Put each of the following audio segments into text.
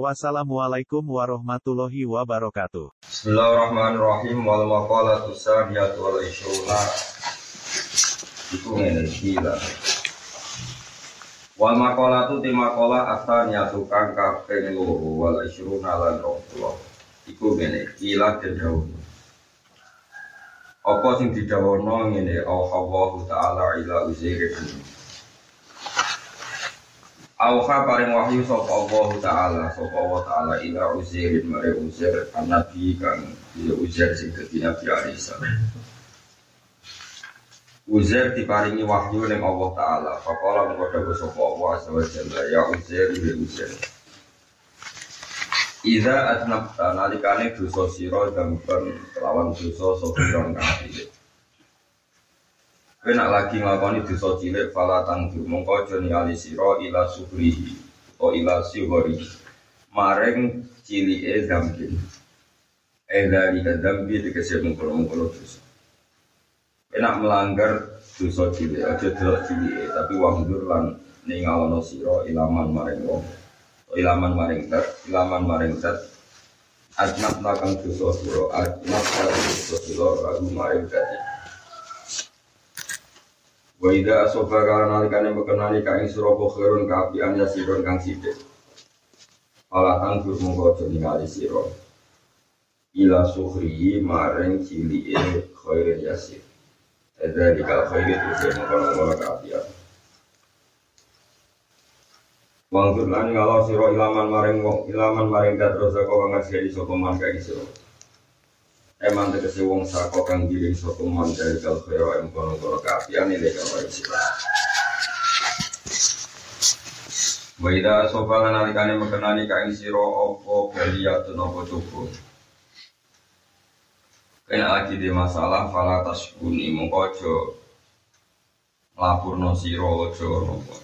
Wassalamualaikum warahmatullahi wabarakatuh. Bismillahirrahmanirrahim. Wal maqalatu saniyatu wal ishruna Iku ngene gila. Wal maqalatu ti maqala asaniyatu kang kaping loro wal ishruna lan 20 Iku ngene gila dedawuh Apa sing didhawono ngene? Allah taala ila uzairin Auha paring wahyu sapa Allah taala sapa Allah taala ila Uzairin mare Uzair nabi kang ya Uzair sing dadi Nabi Isa. Uzair diparingi wahyu ning Allah taala. Faqala mengko dawuh sapa Allah azza wa jalla ya Uzair ya Uzair. Iza adnabta nalikane dosa sira dampan kelawan dosa sapa kang apik. Kowe nak lagi nglakoni dosa cilik fala tangdu mongko aja ningali sira ila suhrihi o ila suhri maring cilike dambin. Eh dari dambi dikasih mengkono-mengkono dosa. Kowe nak melanggar dosa cilik aja delok cilike tapi wangdur lan ningalono sira ilaman maring wong. Ilaman maring tat, ilaman maring tat Adnab nakang dosa sira, adnab nakang dosa sira lagu maring tat. Wa idza asofa kana nalikane mekenani ka ing sira khairun ka apian ya sira kang sithik. Ala tanggur mongko aja ningali sira. Ila sukhri maring cilike khairin yasir. Ada di kal khairi itu mongko ka apian. Wangkur lan ngalo sira ilaman maring wong ilaman maring dat dosa kok ngasih sapa man ka. Eman tegesi wong sako kang giring sapa man dari kal khaira em kono kono kaapian ile kal sira. Wa ida sofa lan alikane mekenani ka ing sira apa baliyatun apa cukup. Kena lagi di masalah fala tasbuni mongko aja lapurno sira aja napa.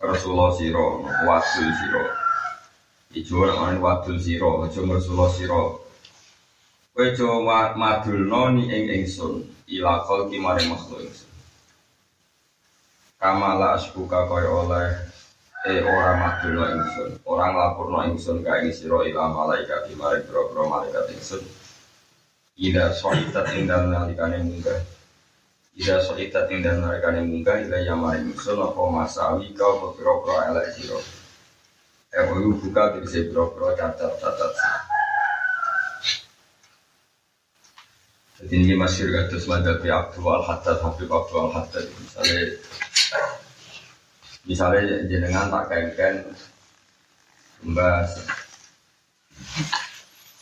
Rasulullah sira wadul sira. Ijo ora wadul sira aja Rasulullah sira Kowe coba madulno ni ing ingsun ila khalqi maring makhluk ingsun. Kamala asbuka kaya oleh e ora madulno ingsun, ora nglapurno ingsun ka ing sira ila malaikat maring boro malaikat ingsun. Ida sohitat ing dalem nalikane munggah. Ida sohitat ing dalem nalikane munggah ila ya maring ingsun apa masawi kau pira-pira elek sira. Eh buka tegese pira-pira cacat-cacat. Jadi ini masyur kados madhabi Abdul Al Haddad Habib Abdul Al Haddad misalnya misalnya jenengan tak kengken membahas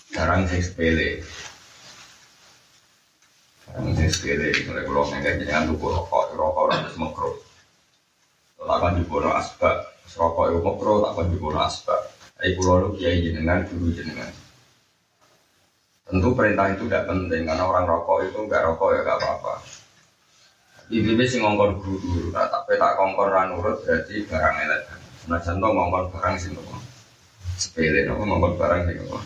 sekarang sing sepele. Sekarang sing sepele. Mulai kalau ngengken jenengan tuku rokok rokok terus makro tak akan dibono asbak. Rokok itu makro tak akan dibono asbak. Ayo pulau kiai jenengan dulu jenengan Tentu perintah itu tidak penting karena orang rokok itu nggak rokok ya nggak apa-apa. Ibu sih ngongkon guru, nah, tapi tak kongkon ranurut berarti barang elek. Nah contoh ngongkon barang sih nopo. Sepele nopo ngongkon barang sih nopo.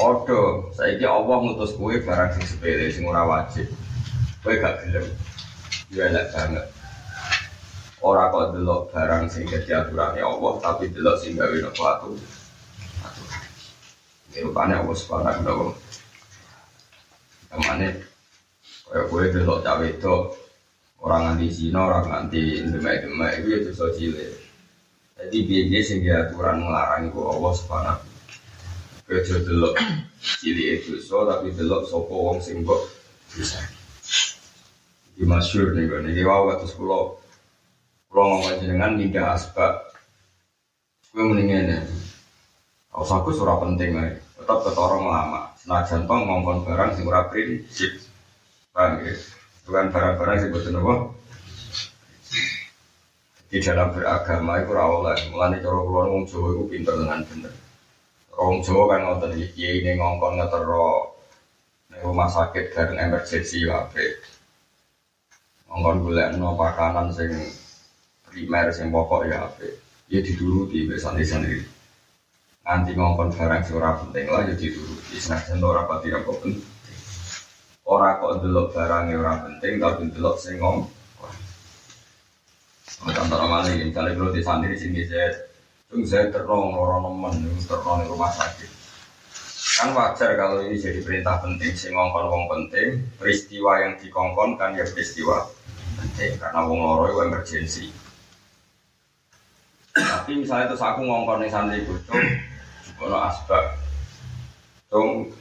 Odo, saya Allah ngutus kue barang sing sepele sing ora wajib. Kue gak gelem. Ya elek banget. Ora kok delok barang sing jadi aturannya Allah, tapi delok sing gawe nopo aturan. Ya rupanya Allah wa ta'ala Ke mana Kayak gue delok cawe itu Orang nganti zina, orang nganti demek-demek Itu ya dosa cilik. Jadi biar sing aturan melarang itu Allah subhanahu Kejo delok cilik itu so Tapi delok sopo wong sing bisa Ini masyur nih gue Ini wow kata sekolah Kalau ngomong dengan mindah asbak Gue mendingin Kau saku surah penting nih, tetap ketorong lama. Senajan tong ngongkon barang sing ora prinsip. Paham ya? Bukan barang-barang sing boten apa? Di dalam beragama itu ora. Mulane cara kula wong Jawa iku pinter dengan bener. Wong Jawa kan ngoten iki kiai ini ngongkon ngetero ning rumah sakit gareng emergency wae. Ngongkon golekno pakanan sing primer sing pokok ya apik. Ya dituruti wis santri-santri. Nanti ngongkon barang sing ora penting lah ya dituruti. Senajan ora pati apa penting. Ora kok delok barang yang ora penting tapi delok sing ngomong. Contoh mana ini, misalnya kalau di santri sini saya Tung saya terong loro nemen terong di rumah sakit. Kan wajar kalau ini jadi perintah penting, sing ngongkon wong penting, peristiwa yang dikongkon kan ya peristiwa penting karena wong loro itu emergensi. Tapi misalnya itu aku ngongkon nih santri bocor, ono asbak, tung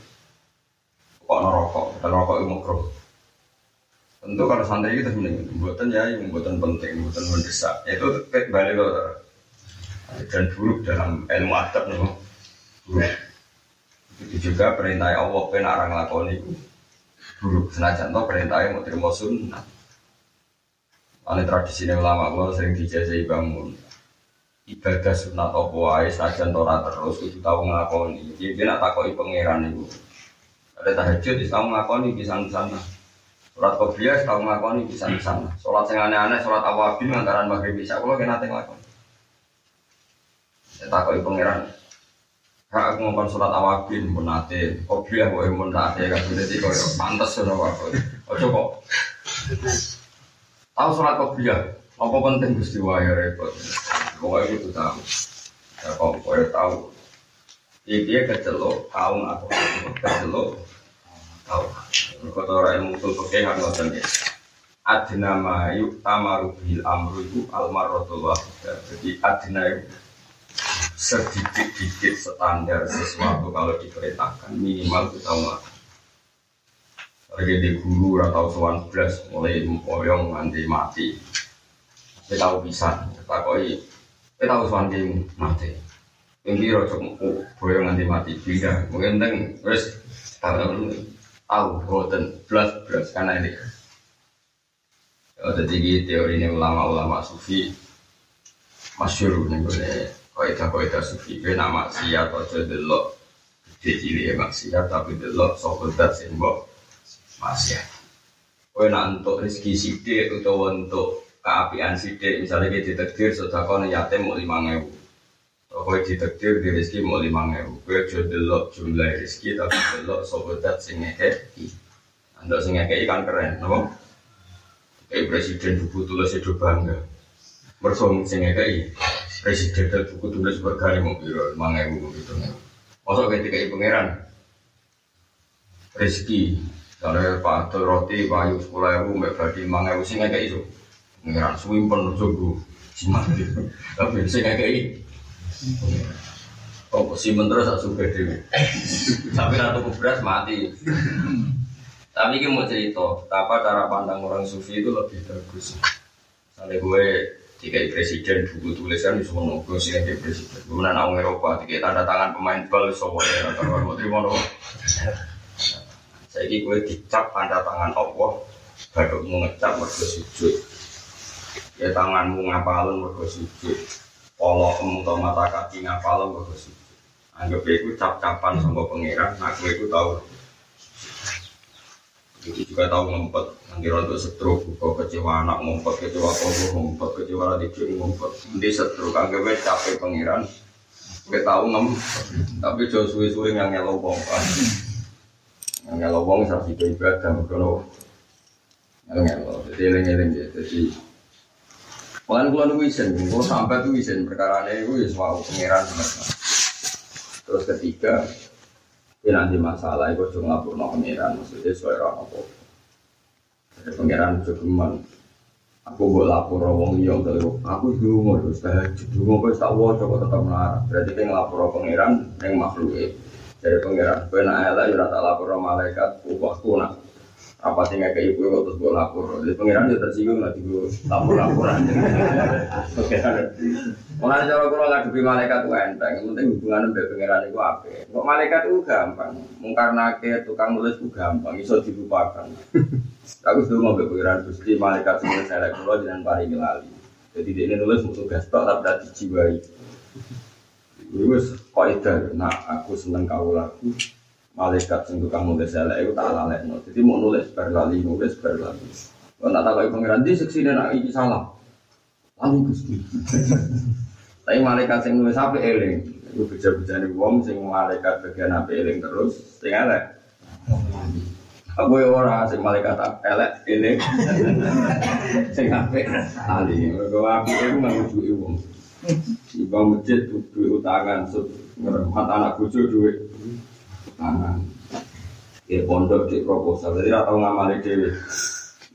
kok rokok, dan rokok itu makruh. Tentu kalau santri itu mending, buatan ya, buatan penting, buatan mendesak. Itu balik loh dan buruk dalam ilmu adab nih buruk. Itu juga perintah Allah pena orang lakoni buruk. Senajan toh perintahnya mau terima sunnah. Ane tradisi ini ulama gua sering dijajai bangun ibadah sunat apa wae senajan tora terus itu tahu ngelakoni jadi nak takoi pangeran itu ada tahajud di tahu ngelakoni bisa di sana kopiah tahu ngelakoni bisa di sana Sholat yang aneh-aneh, sholat awabin antara maghrib bisa kalau kena tengok saya takut pangeran. Kak aku ngomong sholat awabin pun nate, kopi aku yang pun nate kan sudah di kau pantas sudah waktu. Oh coba. Tahu sholat kopi ya? Apa penting gusti wahai repot? Pokoknya itu tahu. Ya kok pokoknya tahu. Dia dia kecelok, tahu aku kecelok, tahu. Kata orang ilmu tuh pakai kan ya. Adna ma yuk tamaru bil amru itu almarotul wahidah. Jadi adna sedikit-dikit standar sesuatu kalau diperintahkan minimal kita melakukan. Lagi di guru atau soal belas mulai mempoyong nanti mati. Kita tahu bisa, kita koi, kita tahu soal mati. Yang kira cuma boyong nanti mati beda. Mungkin teng, terus tahu tahu boten belas belas karena ini. Jadi teori ini ulama-ulama sufi masyur nih boleh Kaidah-kaidah sufi Gue nama maksiat aja delok Gede cilik ya maksiat Tapi delok sobat sing mbok maksiat Kue nak untuk rezeki sidik Atau untuk keapian sidik Misalnya kita ditekdir Sedekah yatim mau lima ngewu. Kue ditekdir di rezeki mau lima ngewu. Aja delok jumlah rezeki Tapi delok sobat sing Anda sing ngekei kan keren Nama? Kayak presiden buku tulis itu bangga. Bersong sing presiden dan buku tulis berkali mau biro mangai buku gitu. Masuk ketika pangeran. Rezeki kalau pak roti payu sekolah ibu mbak badi ibu sing kayak itu pangeran swimpen jogo mati tapi sing itu Oh, si terus tak suka dewi. Sampai ratu beras mati. Tapi ini mau cerita, apa cara pandang orang sufi itu lebih bagus. Misalnya gue tiga presiden buku tulisan di semua nunggu sih yang presiden. Kemudian orang Eropa tiga tanda tangan pemain bal semua ya kalau mau terima dong saya ini gue dicap tanda tangan Allah baru mau ngecap mergo sujud ya tanganmu ngapalun mergo kalau kamu tahu mata kaki ngapalun mergo sujud. Anggap itu cap-capan sama pangeran aku itu tahu itu juga tahu ngumpet. Nanti untuk setruk buka kecewa anak ngumpet kecewa kobo ngumpet kecewa adik ngumpet. Nanti setruk anggap capek pengiran gue tahu ngem tapi jauh yang ngelow bong yang ngelow bong saksi ke ibadah kalau ngelow jadi eling-eling ya. Jadi Malah gue nunggu isen, gue sampai tuh isen perkara ini gue ya mau pengiran. Terus ketiga, ini nanti masalah itu cuma ngapur no pangeran maksudnya sesuai orang apa. Jadi pangeran jogeman. Aku buat lapor wong iya kalau aku dulu terus tahajud dulu kok tak waca kok tetap melarang. Berarti kita ngelapor pangeran yang makhluk Jadi pangeran, gue nak elak ya tak lapor malaikat, ubahku nak apa sih nggak kayak ibu terus gue lapor jadi pangeran dia tersinggung nanti gue lapor laporan Mulai cara kalau nggak dibeli malaikat itu enteng, yang penting hubungan dengan pangeran itu apa? Kok malaikat itu gampang, mungkarna ke tukang nulis itu gampang, iso dilupakan. Aku sudah mau pangeran gusti malaikat semua saya pulau dengan paling lali. Jadi dia nulis untuk tugas tok tapi tidak dijiwai. Wis kaidah nah aku seneng kau lagu malaikat sing tukang nulis elek iku tak lalekno. Dadi mau nulis bar lali nulis bar lali. Kok tak takoki pangeran di seksi nak iki salah. Lali Gusti. Tapi malaikat sing nulis apik eling. Iku beja-bejane wong sing malaikat bagian apik eling terus sing elek. Aku ya ora sing malaikat elek eling. Sing apik lali. Mergo apik iku nganggo wong. Iba masjid duit utangan, ngeremat anak bojo duit utangan. Ya pondok di proposal, jadi atau ngamali dewi.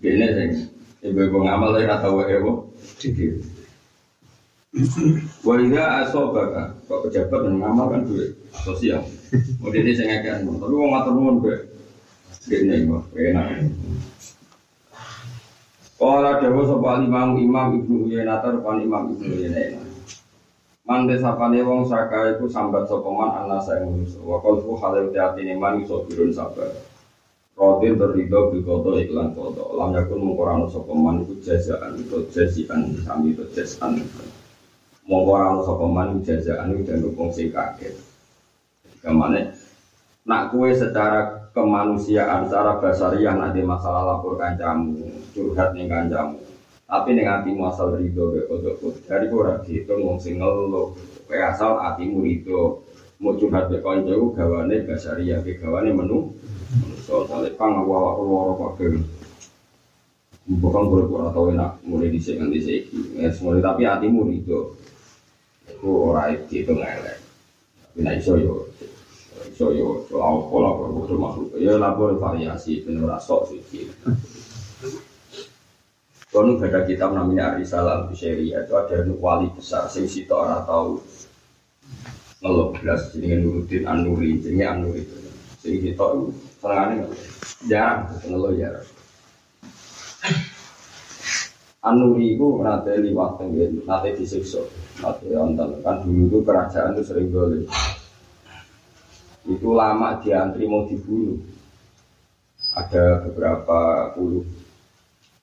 Gini sih, ibu-ibu ngamal tapi atau ewo. Wah iya asobaka, kok pejabat dan ngamal kan duit sosial. Mau dia saya ngekek, tapi mau ngatur nuwun gue. Gini kok, enak. Kala dewa sapa imam imam ibnu Uyainah pan imam ibnu Uyainah. Mande sapane wong saka iku sambat sapa man ana sae manusa. Wa qalbu halil teatine man iso birun sabar. Rodin berridho bil kodo iklan kodo. Lam yakun mengkorano sapa man iku jazaan itu jazian sami itu jazaan. Mengkorano sapa man jazaan itu dan wong sing kaget. Kemane nak kue secara kemanusiaan, secara basariah nanti masalah lapor kancamu, curhat nih kancamu, tapi ning atimu asal rido be kodok dari ora dihitung wong sing ngeluh. Kowe asal atimu rido. Mau curhat be kancaku gawane basaria be gawane menu. So sale pang awak loro kabeh. Bukan boleh ora tau enak mulai dhisik nganti saiki. Ya semua tapi atimu rido. Iku ora dihitung elek. Tapi nek iso yo iso yo soal pola kok makhluk. Ya lapor variasi ben ora sok suci. Kalau ada kitab namanya Arisalah Al-Bushari itu ada wali besar sing sito ora tahu ngeluh belas jenenge Nuruddin An-Nuri jenenge An-Nuri. Itu sing sito itu senengane jarang ngeluh jarang. An-Nuri itu nate liwat tenggel nate disiksa. Nate onten kan dulu itu kerajaan itu sering boleh itu lama diantri mau dibunuh. Ada beberapa puluh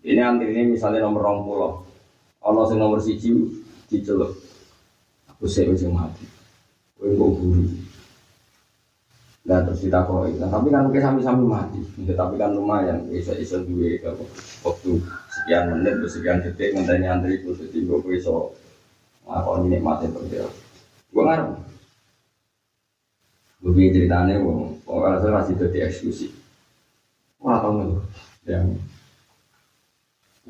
ini antri ini misalnya nomor rong pulau. Ono sing nomor siji diceluk. Aku sih sing mati. Kowe kok buru. Nah terus ditakoi. Nah, tapi kan mungkin sami-sami mati. Ya, tapi kan lumayan. Bisa bisa duwe waktu sekian menit, sekian detik ngenteni antri itu jadi gue bisa ngakon ini mati terus Gue ngarep. Gue ceritanya, gue kalau saya masih jadi eksekusi. Wah tau nggak yang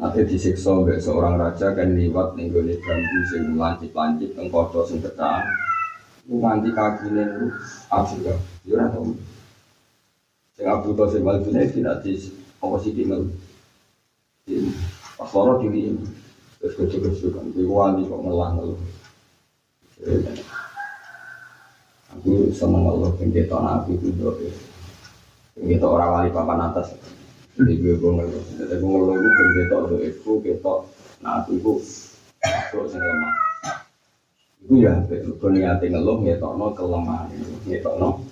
Nanti disiksa oleh seorang raja kan liwat nih gue bambu sing lancip lancip tengkodo sing pecah. Lu nganti kaki nih lu abu gak? Ya ora tau. Sing abu sing bal dunia tidak di apa loro diri terus kecil-kecil kan. Wali kok ngelang lu. Aku seneng Allah pengen nabi itu. Pengen orang wali papan atas. Jadi gue gue ngeluh, jadi gue ngeluh gue ben ketok do iku ketok, nah aku iku kok sing lemah. Iku ya, gue niate ngeluh ngetokno kelemahan, ngetokno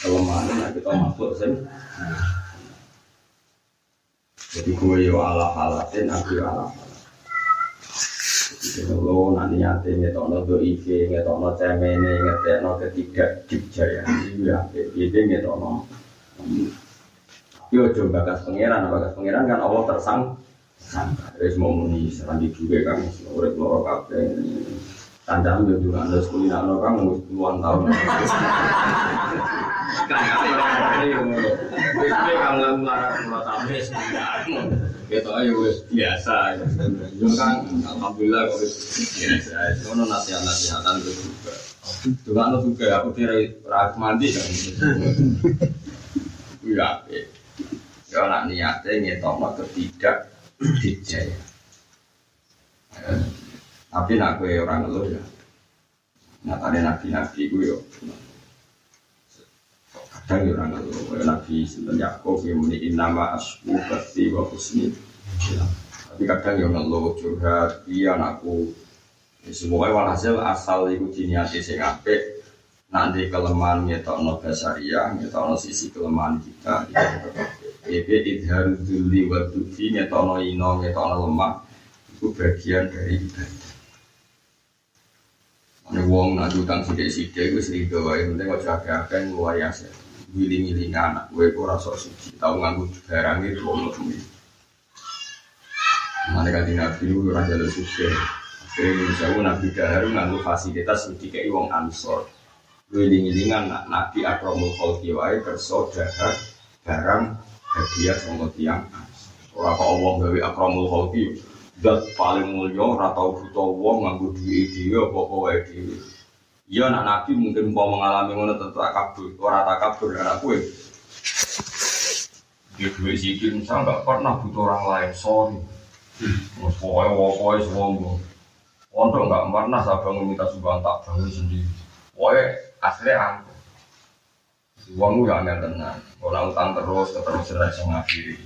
kelemahan, nah kita masuk sing. Jadi gue yo ala halatin, aku yo ala Jadi lo nanti nyate ngetokno do iki, ngetokno cemene, ngetokno ketidak dikjaya, itu ya, itu ngetokno. Yo coba bakas pangeran, bakas pangeran kan Allah tersang. Terus mau muni serandi juga kan, urip loro kabeh. Tandang yo juga sekolah nalo kan mau puluhan tahun. Wis kang larat kula tambes. Gitu ayo wis biasa. Yo kan alhamdulillah wis biasa. Ono nasihat-nasihatan itu juga. Juga aku kira ra mandi kan. Iya, Ya nak niatnya ngetokno ketidak dijaya. Tapi nak gue orang ngeluh ya. Nyatanya nabi-nabi gue yo. Kadang ya orang ngeluh. Ya nabi Sinten Yakob yang muni nama asku berti wa husni. Tapi kadang ya ngeluh curhat. Iya anakku. Ya, semuanya walhasil asal itu diniati sing apik nanti kelemahan ngetokno basaria, ngetokno sisi kelemahan kita. Ebe idhar duli wa dufi ngetono ino ngetono lemah Itu bagian dari ibadah Ini wong nak utang sidik-sidik gue sering doa yang penting kau jaga kan luar biasa. Wiling-wiling anak gue gue rasa suci. Tahu nganggu barang itu wong lebih. Mana kan nabi itu orang jalur suci. Akhirnya Indonesia nabi dahar nganggu fasilitas kayak wong ansor. Wiling-wilingan nak nabi akromul kholki wae kerso dahar barang hadiah sama tiang. Orang kok Allah gawe akromul kholki dat paling mulia ora tau buta wong nganggo duwe dhewe apa wae dhewe. Iya anak nabi mungkin mau mengalami ngono tetap kabur, ora tak kabur anak kue. Di duwe sikit misal nggak pernah butuh orang lain, sorry. Mas pokoknya pokoknya semua Untuk nggak pernah saya bangun minta sumbang tak bangun sendiri. Pokoknya asli aku. Uang gue gak tenang. Kalau utang terus, terus terus ngakhiri.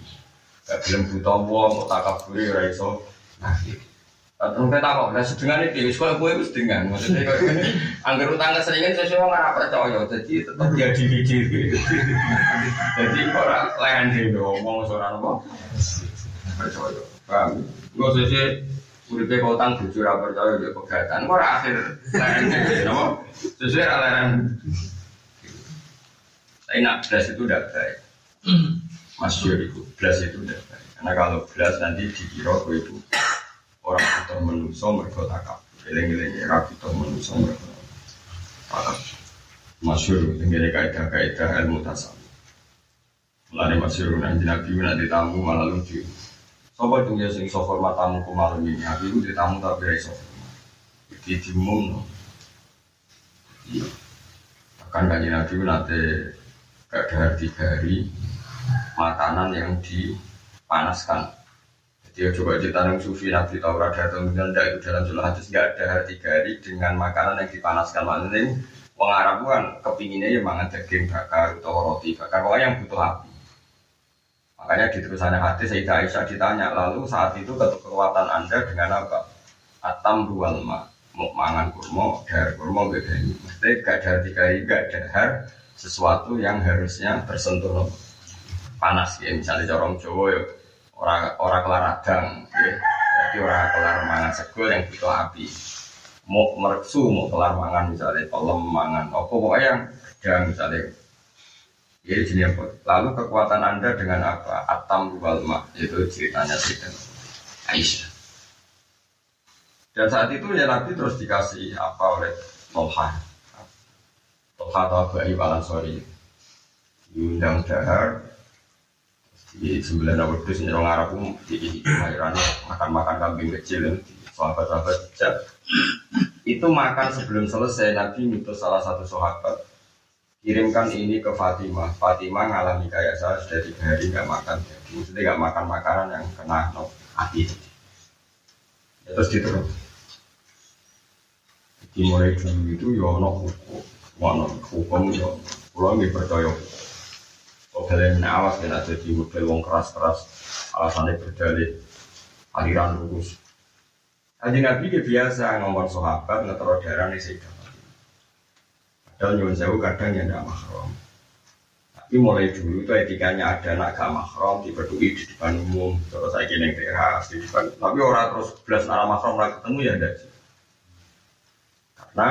Gak belum buta uang, tak kabur, raiso. Terus kita kok, nah sedengan itu, sekolah gue itu sedengan. Maksudnya, anggar utang keseringan sesuai nggak percaya, jadi tetap dia diri diri. Jadi orang lain deh, ngomong seorang apa? Percaya, paham? Gue sesuai, udah kayak utang jujur apa percaya dia pegatan. Kok akhir lain nama? Sesuai lain. Tapi nak belas itu udah baik. Mas itu, belas itu udah baik. Karena kalau belas nanti dikira gue itu orang kita menuso mereka takap. Eling-eling era kita menuso mereka takap. Masyur tinggal kaidah-kaidah ilmu tasawuf. Mulane masyur nanti nabi nanti tamu malah lucu. Sopo itu ya sing sofor matamu ku malam ini? Nabi itu tamu tapi raiso Jadi diumum no Iya. Bahkan kanji nabi nanti Gak ada tiga hari Makanan yang dipanaskan. Dia coba cerita yang sufi nabi Taurat datang dan itu dalam surah hadis nggak ada hari tiga hari dengan makanan yang dipanaskan. Maksudnya Wong Arab kan kepinginnya ya mangan daging bakar atau roti bakar pokoknya yang butuh api. Makanya di terusannya hadis Sayyidah Aisyah ditanya lalu saat itu kekuatan anda dengan apa? Atam dual ma mau mangan kurma dahar kurma beda ini. Mesti gak ada tiga hari gak dahar sesuatu yang harusnya tersentuh panas ya misalnya corong Jawa ya orang orang kelar radang, ya. Jadi orang kelar mangan segel yang butuh api. Mau mereksu, mau kelar mangan misalnya pelem mangan, apa pokoknya yang sedang misalnya. Jadi jenis apa? Lalu kekuatan anda dengan apa? Atam walma itu ceritanya cerita Aisyah. Dan saat itu ya Nabi terus dikasih apa oleh Tolha. Tolha atau Abu Ayyub al Ansori. Diundang dahar, di sembilan awal itu orang Arab pun di kelahiran makan-makan kambing kecil sahabat-sahabat hijab itu makan sebelum selesai Nabi minta salah satu sahabat. Kirimkan ini ke Fatimah. Fatimah ngalami kayak saya sudah tiga hari nggak makan. Maksudnya nggak makan makanan yang kena no, ya, terus diterus. Dimulai dulu itu ya no hukum hukum ya pulau nggak percaya kalian awas kena jadi model wong keras-keras alasannya berdalih aliran lurus. Aji Nabi ke biasa ngomong sahabat ngetero darah nih sih. Padahal nyuwun sewu kadang ya tidak mahram. Tapi mulai dulu itu etikanya ada anak gak mahram dipeduli di depan umum. Terus saya kini teras di depan. Tapi orang terus belas arah mahram orang ketemu ya ada. Karena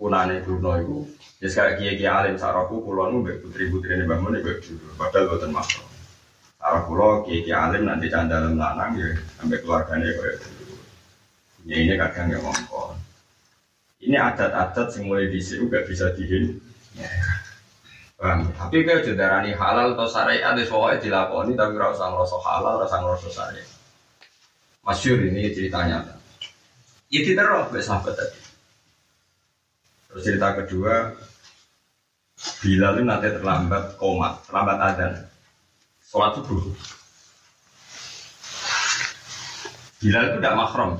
punane Bruno itu Ya sekarang kia alim saraku pulau nu putri putri ini bangun ini dulu. Padahal buatan makro. Sarah pulau kia kia alim nanti dalam lanang ya sampai keluarganya dulu. Ya ini kadang nggak ngomong. Ini adat-adat yang di sini gak bisa dihin. Ya. Tapi kayak jodarani halal atau syariat di soalnya dilakoni tapi rasa ngerasa halal, rasa ngerasa syariat. Masyur ini ceritanya. Ya terus sahabat tadi. Terus cerita kedua, Bilal itu nanti terlambat koma, terlambat adzan. Sholat subuh. Bilal itu tidak mahram,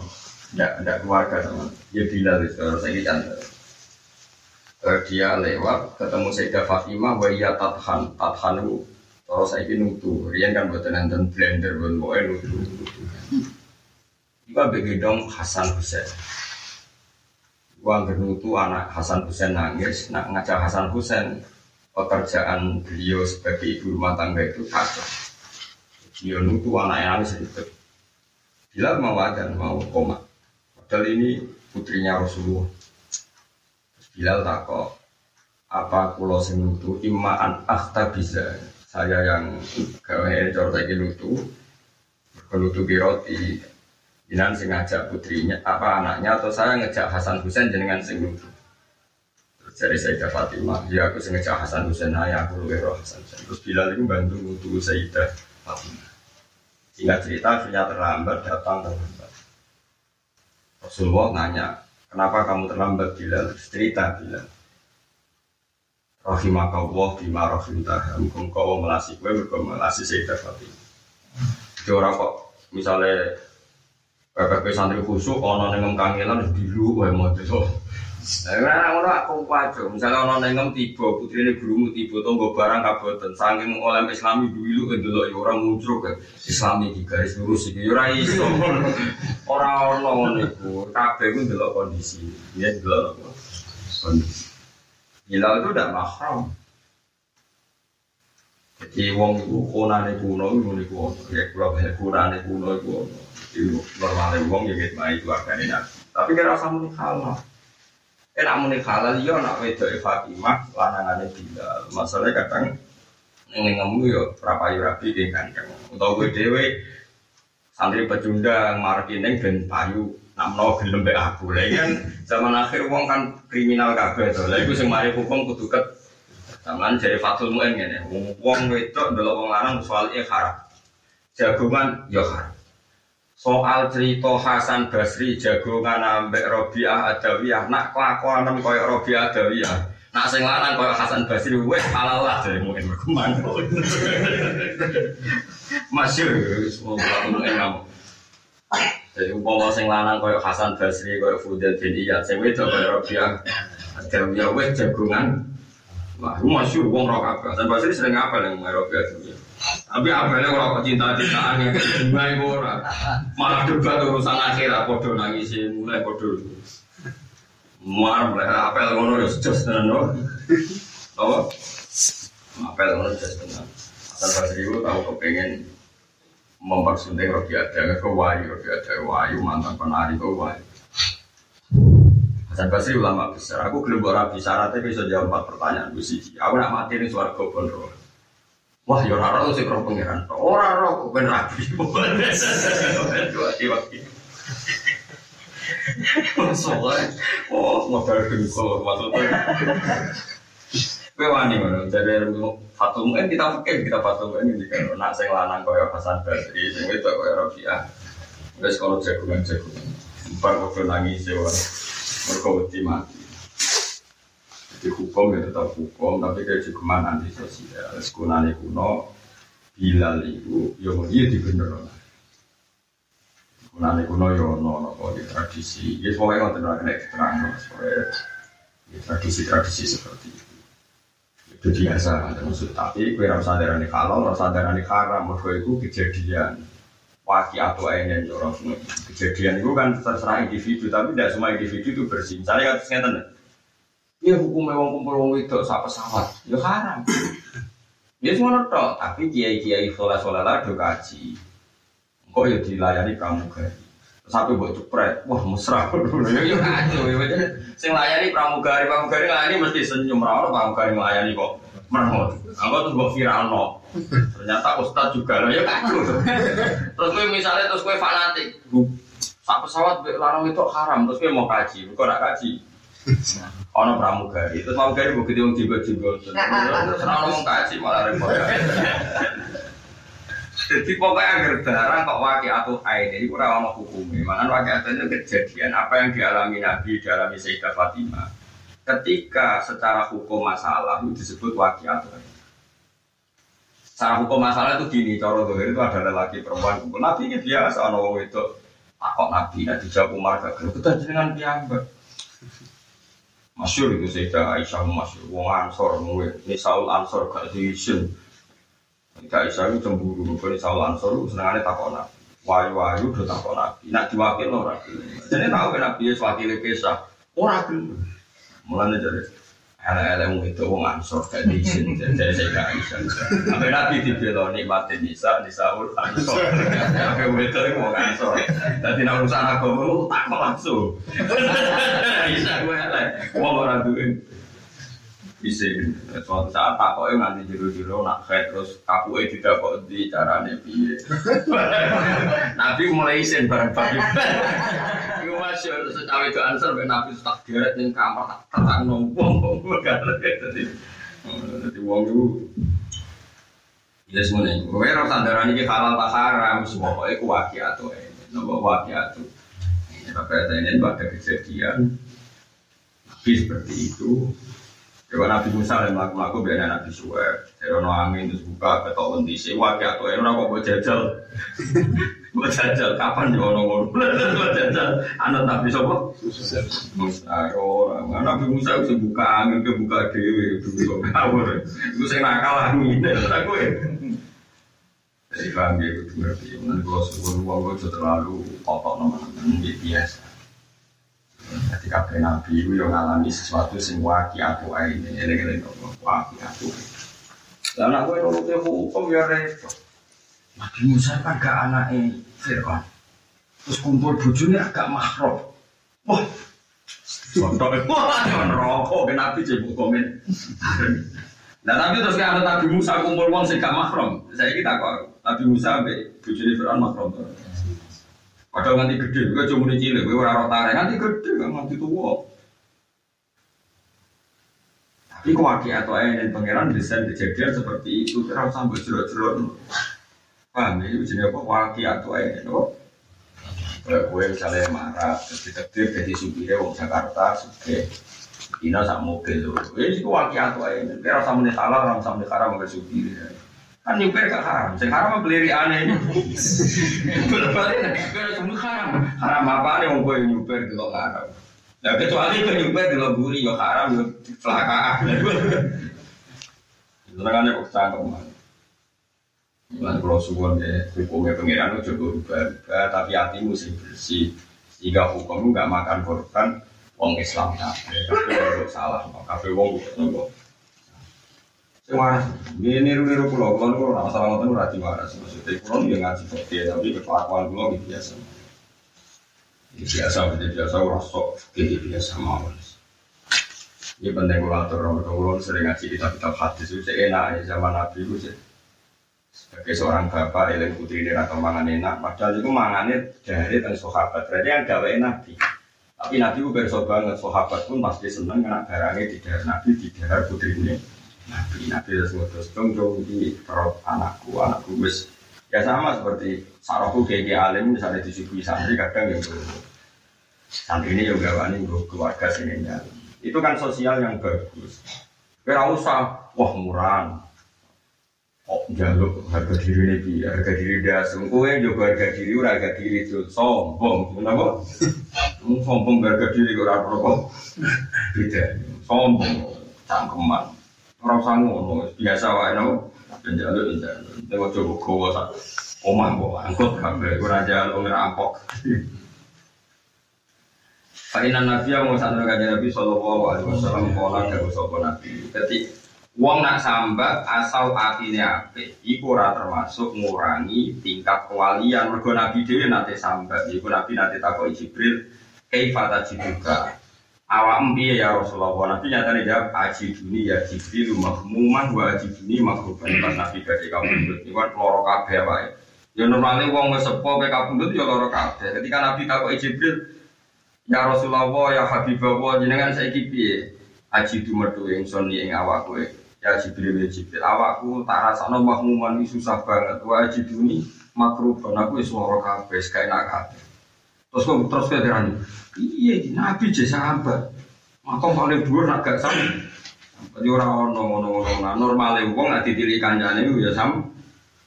tidak tidak keluarga sama. Ya Bilal itu harus saya cantik. Dia lewat ketemu Sayyidah Fatimah wa iya tathan tathan itu terus saya nutu Rian kan buat nonton blender buat mau nutu Iba begedong Hasan Husain Uang genutu anak Hasan Husain nangis, nak ngajak Hasan Husain pekerjaan beliau sebagai ibu rumah tangga itu kacau. Dia nutu anaknya nangis itu. Bila mau dan mau koma. Padahal ini putrinya Rasulullah. Bilal takok apa kulo sing nutu imaan akhta bisa saya yang gawe cara saiki nutu nutu roti Jinan sing ngajak putrinya apa anaknya atau saya ngejak Hasan Husain jenengan sing nutu terus dari Sayyidah Fatimah ya aku sing ngejak Hasan Husain ayah aku luwe roh Hasan Husain terus Bilal itu bantu nutu Sayyidah Fatimah. Sehingga cerita akhirnya terlambat datang terlambat. Rasulullah nanya kenapa kamu terlambat Bilal? Cerita Bilal. Rahimakallah bima rahimtah mukum kau melasi mereka melasi Sayyidah Fatimah. Jadi kok misalnya PPP santri khusyuk ono nengem kangelan biru wae model Nah, ngono aku wajo. Misalnya ono nengem tiba putrine gurumu tiba tonggo barang kaboten saking oleh Islami dulu ndelok ya ora muncul ke Islami iki garis lurus iki ya ora iso. Ora ono niku. Kabeh ku ndelok kondisi. Ya ndelok kondisi. Hilal itu tidak mahram. Jadi wong itu konane kuno itu niku ya kula bahas konane kuno itu itu normalnya wong ya gitu itu akan nabi. Tapi kira rasa muni halal. Enak muni halal ya nak wedok Fatimah lanangane Bilal. Masalahnya kadang ning ngemu yo prapayu rapi ki kandang. Utawa kowe dhewe santri pecundang marketing ben payu namno gelem mbek aku. Lah kan zaman akhir wong kan kriminal kabeh to. Lah iku sing hukum kudu ket Zaman jadi Fatul Mu'in ngene, wong wedok ndelok wong lanang soal haram. Jagongan ya haram. Soal cerita Hasan Basri jagongan ambek Robiah Adawiyah, nak kelakuan koyo Robiah Adawiyah. Nak sing lanang koyo Hasan Basri wis halal lah dari Mu'in berkembang. Masyur, semua Mu'in kamu. Jadi umpama sing lanang koyo Hasan Basri koyo Fudel bin Iyad, sing wedok koyo Robiah Adawiyah wis jagongan Wah, masih uang rok apa? Dan pasti sering apa yang merok itu? Tapi apa yang orang cinta cintaan yang bunga itu orang malah debat urusan akhirat, podo nangis mulai podo. Muar mulai apel ngono ya jos tenan no. Apa? Apel ngono jos tenan. Asal Basri itu tahu kepengen mempersunting Robi ada ke Wayu, Robi ada Wayu mantan penari ke Wayu. Hasan Basri ulama besar. Aku gelem ora bisa syaratnya bisa jawab empat pertanyaan. Aku nak mati ning swarga bondo. Wah, ya ora ora sing roh pangeran. Ora ora kok ben rabi. Soalnya, oh, modal dengkul maksudnya. Kowe wani ngono, jadi Fatum kan kita pikir kita Fatum kan ini kan nak sing lanang koyo Hasan Basri, sing wedok koyo Rabi'ah. Wis kalau jagungan-jagungan. Bar kok nangis ya mereka wedi mati. Jadi hukum ya tetap hukum, tapi kayak juga anti sosial. Sekunane kuno, Bilal itu, ya dia di bener lah. Kunane kuno ya no no di tradisi. Ya semuanya nggak tenang kena keterangan, supaya tradisi-tradisi seperti itu. Itu biasa, ada maksud. Tapi kue rasa darah kalau, rasa darah haram, mereka itu kejadian waki atau ainen jorok kejadian itu kan terserah individu tapi tidak semua individu itu bersih misalnya kata ngeten ya hukum wong kumpul wong itu sak pesawat. Ya haram. Ya semua tok tapi kiai kiai sholat sholat lah do kaji. Kok ya dilayani pramugari? Sampai buat cepret wah mesra. Ya ya kacau ya sing layani pramugari pramugari layani mesti senyum. Rawat pramugari melayani kok merhot aku tuh buat viral no Ternyata ustad juga lah ya kacau. Terus gue misalnya terus gue fanatik, sak pesawat larang itu haram, terus gue mau kaji, gue nak kaji. Ono pramugari, terus pramugari begitu yang juga, terus orang kaji malah repot. Jadi pokoknya agar barang kok wakil atau ain ini kurang mau hukumnya. Mana wakil itu kejadian apa yang dialami Nabi dialami Sayyidah Fatimah. Ketika secara hukum masalah itu disebut wakil atau ain. Secara hukum masalah itu gini, cara dohir itu ada lelaki perempuan kumpul. Nabi ini biasa, ono itu takut Nabi, nanti dijawab Umar gak kita dengan piyambak. Masyur itu Sayyidah Aisyah masyur, wong Ansor, ini Saul Ansor gak diizin. Sayyidah Aisyah itu cemburu, ini Saul Ansor itu senangannya takut Nabi. Wayu-wayu udah takut Nabi, nak diwakil orang. Jadi tahu kan Nabi ya sewakilnya kisah, orang gelem. Mulanya jadi Ala-ala wong itu wong ansor gak diizin jadi saya gak izin. Sampai nabi dibelo nikmatin nisa nisa ul ansor. Sampai wong itu wong ansor. Dadi nek urusan agama tak langsung. Bisa gue elek. Wong ora duwe bisa. Suatu saat tak kok nganti jero-jero nak head terus aku eh tidak kok di carane piye? Nabi mulai isin bareng bareng itu masih secawe itu answer ben nabi tak geret ning kamar tak tetak nombong jadi jadi wong itu Ya semuanya, gue harus sandaran ini halal tak haram, semua pokoknya ku wakiatu, nopo wakiatu. Tapi ini ada kejadian, Nabi seperti itu, kalau Nabi Musa yang melaku-melaku biar Nabi Suwe. Jadi ono angin terus buka ketok wenti sewa kayak atau ini kok buat jajal. Buat jajal kapan yo ono ngono. Buat jajal anak Nabi sapa? Musa. Orang Nabi Musa bisa buka angin ke buka dewi dulu kok ngawur. Iku sing nakal angin aku ya. Jadi ya, itu ngerti. Nanti kalau suruh uang gue terlalu kotor nama-nama biasa. Jadi kabeh nabi itu yang ngalami sesuatu sing waki ini ini ini waki atau. Dan aku yang nurutnya hukum ya repot. Nabi Musa kan gak anaknya Fir'aun. Terus kumpul bujurnya agak mahrum. Wah, Contoh, wah, rokok, kenapa cebuk komen. Nah, tapi terus kayak ada Nabi Musa kumpul uang sing gak mahrum. Saya kita kok Nabi Musa be bujurnya Fir'aun mahrum. Padahal nanti gede, gue cuma cilik, gue orang tarik nanti gede, nanti tua. Tapi kewaki atau ayah dan pangeran desain kejadian seperti itu, kira sampai jeruk-jeruk. Paham ya, jenis apa? Waki atau ayah dan Kayak gue misalnya marah, terus ditetir jadi wong Jakarta, suge. Ina sak mobil tuh. Ya itu waki atau ayah, kira sama salah, orang sama haram ke supirnya. Kan nyuper gak haram, sing haram beli aneh kira semua haram. Haram apa nih wong gue nyuper di haram. Nah kecuali ke nyuper di guri, yo haram, yo kecelakaan. Itu kan kok cangkem man. Lan kalau suwon ya, hukumnya pengiran itu coba rubah-rubah, tapi hatimu sih bersih. Sehingga hukum nggak makan korban, wong Islam kabeh, kabeh wong salah, kabeh wong nopo. Waras, ini niru-niru pulau, pulau itu orang masalah ngotot ora diwaras. Maksudnya pulau dia ngaji fakir, tapi kelakuan pulau biasa. Biasa, biasa, orang sok biasa mau. Ini penting kalau atur orang sering ngaji kitab-kitab hadis. Itu enak ya zaman Nabi itu sebagai seorang bapak eling putri ini atau mangan enak. Padahal itu mangannya dari dan sahabat. Berarti yang gawe nabi. Tapi nabi itu berso banget. Sahabat pun pasti seneng karena barangnya tidak nabi tidak putri ini nabi nabi dong dong di perut anakku. Anakku wis. Ya sama seperti sarahku kayak alim misalnya disuguhi santri kadang yang santri ini juga wani keluarga sini itu kan sosial yang bagus. Kira usah wah murah. Oh, jaluk harga diri ini harga diri dasar. Kue juga harga diri, ora harga diri itu sombong, kenapa? sombong harga diri ora apa Beda, sombong, cangkeman. Orang usah ngono, biasa wae no. Dan jaluk jaluk. Tengok coba kowe sak omah kok angkut kabeh ora jaluk ngerampok. Fa'inan Nabi yang mau santai kajian Nabi Sallallahu Alaihi Wasallam Kola dan Sopo Nabi Jadi Wong nak sambat asal atine apik, iku ora termasuk ngurangi tingkat kewalian. Mergo Nabi dhewe nate sambat, iku Nabi nate takoki Jibril, "Kaifa tajiduka?" Awak piye ya Rasulullah? Nabi nyatane jawab, "Aji duni ya Jibril mahmuman wa aji duni mahruban." Pas Nabi gade kabundut, iku kan loro kabeh wae. Ya normalnya wong wis sepo pe kabundut ya loro kabeh. Ketika Nabi takoki Jibril, "Ya Rasulullah ya Habibullah, jenengan saiki piye?" Aji du metu ingsun ing awakku ya Jibril ya Jibril awakku tak rasakno mahmuman iki susah banget wa jiduni makruban aku wis lara kabeh gak enak terus kok terus ke derani iya nabi je sahabat. Makom paling dhuwur nak gak sam. Jadi ora ono ono ono nah normale wong nek ditili kancane ya sam.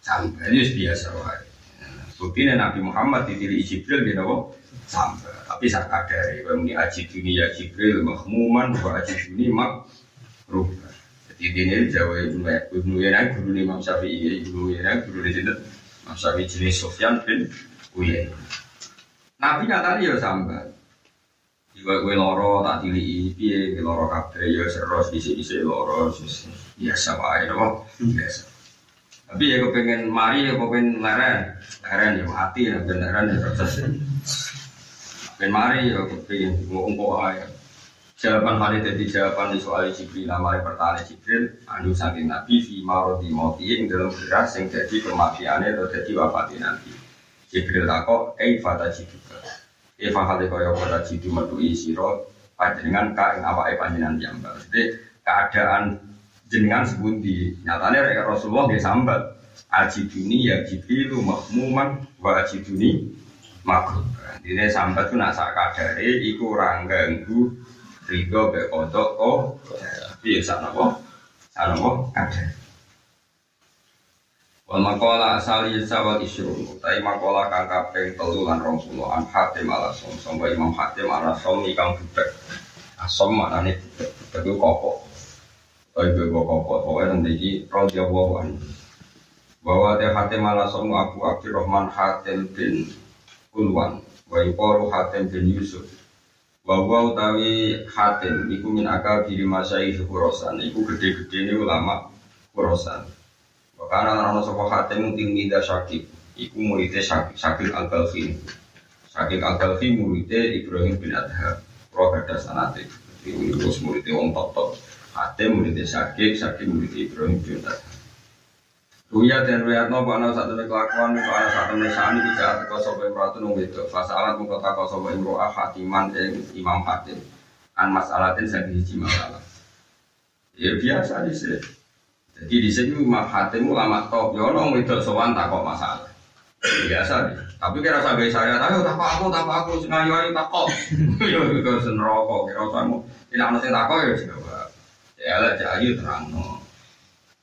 Sampai wis biasa wae. Buktinya Nabi Muhammad ditili Jibril di nopo? Sampai tapi saya kadari ini aji dunia Jibril mahmuman wa aji dunia makruban ini Jawa Ibnu Ibnu Yana guru Imam Syafi'i Ibnu Yana guru di Imam Syafi'i jenis Sofyan bin Uyain Nabi nyatanya ya sambat Juga gue loro tak tili piye loro kabeh ya seros isi-isi loro biasa wae apa biasa. Tapi ya kepengen mari ya kepengen leren, leren ya mati ya beneran ya proses. Kepengen mari ya kepengen ngomong aja. Jawaban Khalid jadi jawaban di soal Jibril nama pertanyaan Jibril anu saking Nabi fi mati yang dalam beras yang jadi kematiannya atau jadi wafatnya Nabi. Jibril takok, eh fata jiduka. Eh fahale kaya fata jidu medui siro panjenengan ka ing awake panjenengan jambal. Jadi keadaan jenengan sebuti nyatanya rek Rasulullah dia sambat ajiduni ya Jibril mahmuman wa ajiduni makruh. Ini sambat itu nak sak kadare iku ora ganggu Ridho be kodok oh Iya sana kok Sana kok ada Wal makola asali sawal isyurun Utai makola kang kapeng telu lan rong puluh. An hatim ala som. Sampai imam hatim ala som ikang budek Asom mana nih budek Budek itu Oh itu gue kopok. Pokoknya nanti Rodi Allah bahwa teh hatim ala som Abu Abdurrahman hatim bin Ulwan Wa yukoru hatim bin Yusuf. Bahwa utawi hatim iku min akal diri masyai kurosan iku gede-gede ini ulama kurosan karena ana sapa hatim mida syakib iku muridnya syakib syakib al galfi syakib al galfi muridnya Ibrahim bin Adham roh ada sanate ini muridnya wong top top hatim muridnya syakib syakib muridnya Ibrahim bin Adham Ruya dan Ruyat no ana satu kelakuan kok ana satu sani bisa teko sapa imratu nung itu. Fasalat mung kota kok sapa imro'ah hatiman ing Imam Hatim. An masalatin sing hiji masalah. Ya biasa di sini. Jadi di sini Imam Hatim ulama top. Ya ono wedok sowan takok masalah. Biasa nih. Tapi kira sampai saya tahu tak aku tak aku sing ayu ayu takok. Ya kok senroko kira kamu. Tidak ono sing takok ya coba. Ya lah ayu terang no.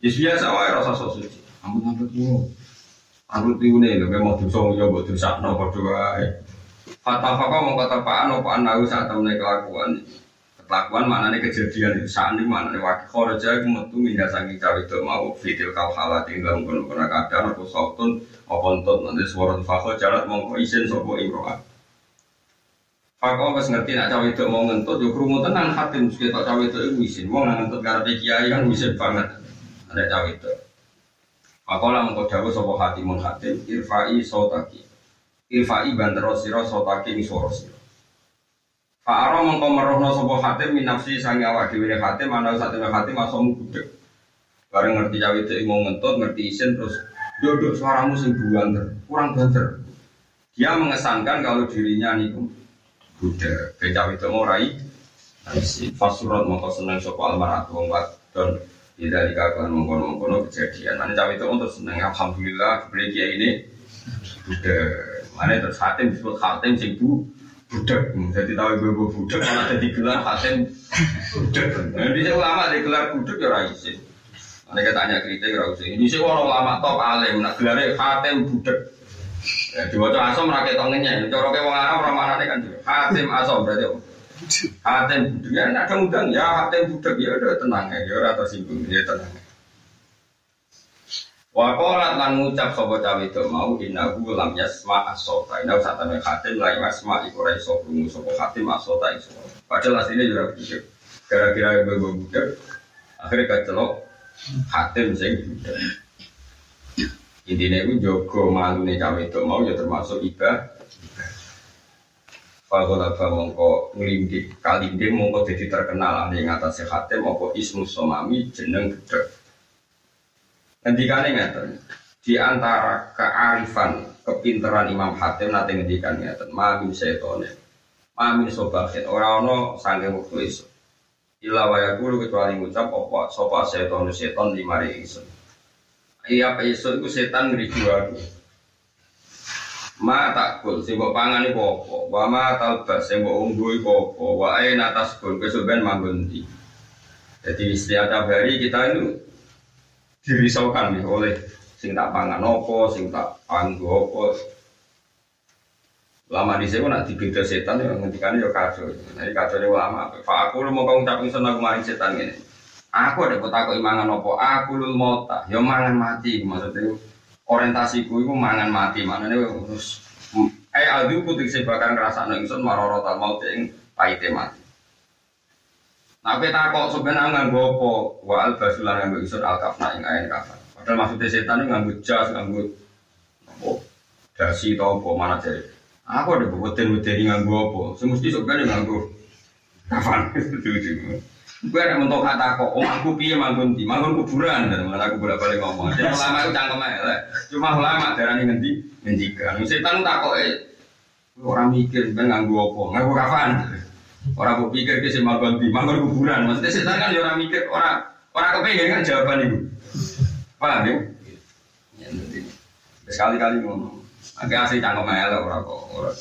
Ya biasa wae rasa suci. Ampun ampun tuh. Tuh nih, lo mau dosa ya buat dosa no berdoa. Fatwa fakwa mau kata paan, apa anahu saat temen kelakuan. Kelakuan mana nih kejadian saat ini mana nih wakil khoroja aku metu minta saking cawe itu mau video kau halat tinggal mengkono kono kadang aku sautun untuk nanti suara fakwa jalan mau isin sopo imroah. Fakwa pas ngerti nak cawe itu mau ngentut, yuk rumu tenang hatim sekitar cawe itu isin. Mau ngentut karena kiai kan wisin banget. Ada cawe itu. Makola mengkau dawu sopo hatimun hatim irfai sotaki irfai bandero siro sotaki misoro siro Fa'aro mengkau merohno sopo hatim minafsi sangi awak diwiri hatim anda satimnya hatim asomu budek Bareng ngerti cawe itu mau ngentut ngerti isin terus duduk suaramu sing buanter kurang banter dia mengesankan kalau dirinya nih budek cawe itu mau rai Fasurat mengkau seneng sopo almaratu wong dan tidak dikatakan mengkono-mengkono kejadian. Nanti cawe itu untuk seneng alhamdulillah kiai ini budak. Mana terus hatim disebut hatim sing bu budak. Jadi tahu ibu ibu budak malah jadi gelar hatim budak. Nah, di ulama digelar budak ya raisin. Kita tanya kritik ya raisin. Ini sih orang ulama top alim. Nah gelarnya hatim budak. Ya, dua tuh asom rakyat tangannya. Coroknya wong Arab ramana kan hatim asom berarti. Hatem budek ya ada undang ya hatem budek ya udah tenang ya udah tersinggung ya tenang. Wakolat lan ngucap sopo cawe itu mau inahu lam yasma asota. Inau saat temen hatem lah yasma iku rai sopo rungu sopo hatem asota. Padahal aslinya juga budek. Gara-gara ibu budek akhirnya kecelok hatem sing budek. Intinya itu jogo malu nih cawe itu mau ya termasuk ibadah Fakolaba mongko ngelindik kalinde mongko jadi terkenal ane atas hatem apa ismu somami jeneng. Ngendikane ngeten. Di antara kearifan kepinteran Imam Hatim nate ngendikan ngeten, mamin setone. Mamin sobahin ora ono sange wektu esuk. Ila wa yaqulu kecuali ngucap apa sapa seton seton limare ingsun. Iya esuk iku setan ngriju aku. Ma takul sing mbok pangan iku apa? Wa ma talbas sing mbok unggu iku apa? Wa aina tasbun besok ben manggon. Jadi setiap hari kita ini dirisaukan nih oleh sing tak pangan sing tak anggo. Lama di sini nak dibeda setan ya ngendikannya ya kacau. Jadi kacau ulama. Pak aku lu mau kau ngucap ingsun aku maring setan ini. Aku ada kota kau imangan apa? Aku lu mota. Ya mangan mati maksudnya orientasiku itu mangan mati mana nih terus eh adu putih sih bahkan ngerasa nengson maroro tak mau ting pahite mati. Nah, kita kok sebenarnya nganggo apa? Wa al basulan nganggo isun al kafna ing ain kafan. Padahal maksudnya setan itu nganggo jas, nganggo apa? Dasi atau apa mana jadi? Aku ada buatin buatin nganggo apa? Semesti sebenarnya nganggo kafan. Gue ada mentok kata kok, oh aku piye manggon di, manggon kuburan dan malah aku bolak balik ngomong. Jadi ulama itu cangkem aja, cuma ulama darah ini ngendi, ngendikan. Setan tak kok eh orang mikir kan nganggo apa, nganggo kafan. Orang mau pikir ke sih manggon di, kuburan. Maksudnya setan kan orang mikir, orang orang kepengen kan jawaban itu. Paham ya? Ya nanti sekali-kali ngomong. Agak asli cangkem aja orang kok, orang.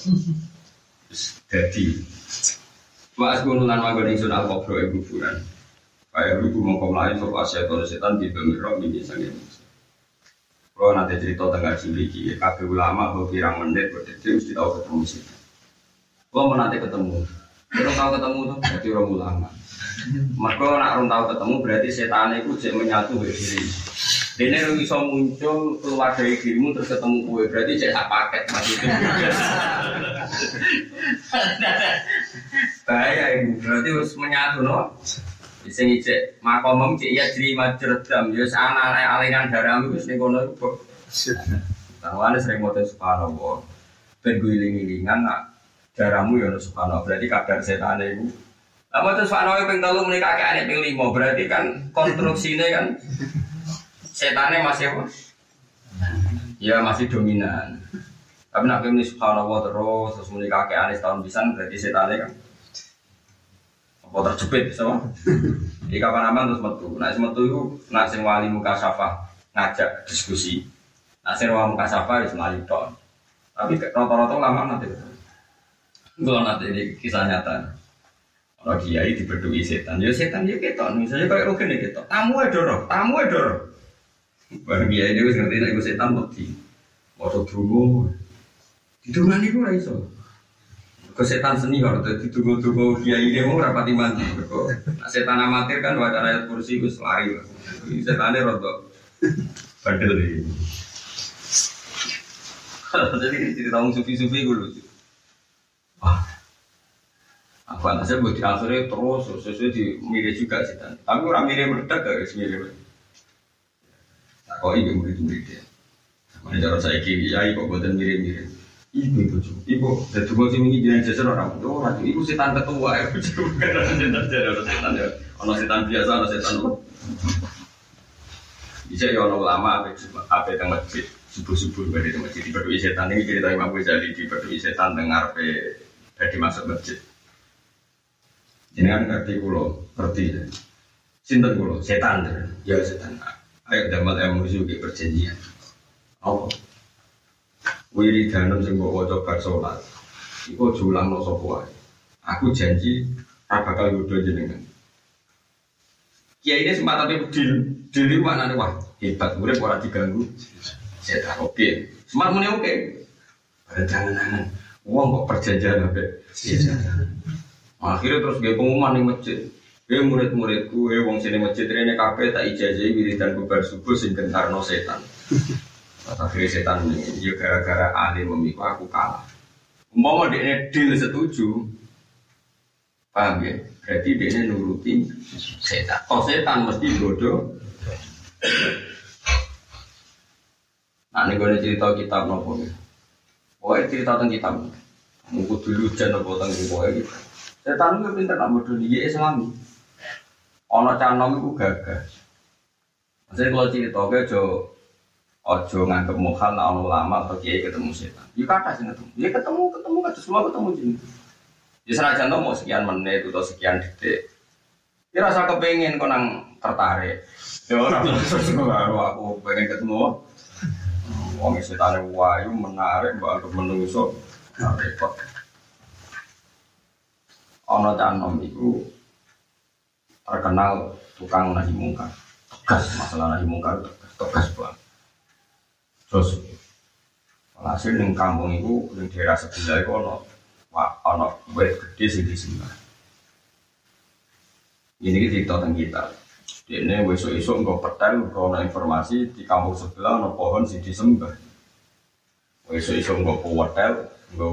Jadi, Wa asbunu lan manggon ingsun al kubro ing kuburan. Kaya ruku mongko mlayu sapa setan setan di pemiro mini sange. Kalau nanti cerita tengah cimriki, kabeh ulama mau pirang menit berdiri mesti tahu ketemu sih. Kalau mau nanti ketemu, kalau tahu ketemu tuh berarti orang ulama. Maka nak orang tahu ketemu berarti setan itu cek menyatu dengan diri. Dene lu bisa muncul keluar dari dirimu terus ketemu kue berarti cek sak paket maksudnya. Bahaya ibu berarti harus menyatu no. Sing cek makomem cek ya jadi majredam ya sana aliran darahmu wis ning kono iku. Tangwane sering moten subhanallah. Ben guling-gilingan nak darahmu ya subhanallah berarti kadar setan iku Lama terus Pak Nawawi ping telu menikah kakek anak ping lima berarti kan konstruksinya kan setannya masih apa? Ya masih dominan. Tapi nak ping subhanallah terus terus menikah kakek anak setahun bisa berarti setannya kan apa terjepit sama? Di kapan aman terus metu. Nah metu itu nak sing wali muka syafa ngajak diskusi. Nak sing wali muka syafa itu melayu Tapi rata-rata lama nanti. Gue nanti ini kisah nyata. Kalau kiai diberdui setan, ya setan dia ketok. Misalnya kayak rogen ya ketok. Tamu edoro, tamu edoro. Barang kiai dia ngerti nek iku setan mati. Waduh dungo. Didungani ku ora iso. Ke setan seni kalau tuh ditunggu-tunggu kiai dia mau rapati mandi. Setan amatir kan wacana ayat kursi gus lari. Ini rontok. Bandel ini. Jadi cerita sufi-sufi gue lucu. Aku anaknya buat di akhirnya terus sesuai di mirip juga sih. Tapi orang mirip meledak gak guys mirip. Nah, kok ibu murid murid ya. Mana cara saya kiri ya kok buatan mirip mirip. Ibu ibu ibu dan tunggu sih ini jangan jasa orang itu orang ibu setan ketua ya ibu bukan setan jadi orang setan ya. Orang setan biasa orang setan Bisa ya orang ulama apa yang masjid subuh subuh berarti masjid di berdua setan ini cerita Imam Ghazali di berdua setan dengar pe dari masuk masjid. Jangan ngerti kulo, ngerti. Sinten kulo, setan ya setan. Ayo damel emosi ke perjanjian. Apa? Wiridanum sing mbok waca bar salat. Iku julang no sapa wae. Aku janji ora bakal godho jenengan. Kiai ini sempat tapi deal, deal itu maknanya wah hebat, urip ora diganggu. Setan oke, sempat muni oke. Pada jangan-jangan, uang kok perjanjian apa? Akhirnya terus gue pengumuman di masjid. Gue murid-muridku, gue wong sini masjid ini kafe tak ijazah wiridan bubar subuh sing no setan. Akhirnya setan ini, ya gara-gara ahli memiku aku kalah. Umpama dia deal setuju, paham ya? Berarti dia nuruti setan. Oh setan mesti bodoh. Nah ini gue cerita kitab nopo ya. Pokoknya cerita tentang kitab. Mungkin dulu jangan nopo tentang pokoknya gitu. Setan itu pinter nak bodoh dia Islami. Ono canom itu gagah. Maksudnya kalau cerita gue jo ojo nganggep mukhal nak ono lama atau kiai ketemu setan. Ya kata sih ketemu. Ya ketemu ketemu kan semua ketemu jadi. Ya senajan mau sekian menit atau sekian detik. Ya rasa kepengen kau nang tertarik. Ya orang terus aku pengen ketemu. Wong setan wayu menarik baru menungso repot ono canom itu terkenal tukang nahi mungkar. Tegas masalah nahi mungkar tegas tegas banget. Terus hasil di kampung itu di daerah sebelah itu ono ono wet gede di sini ini kita tentang kita. Ini besok besok nggak petel nggak ono informasi di kampung sebelah ono pohon sih disembah. Besok besok nggak petel nggak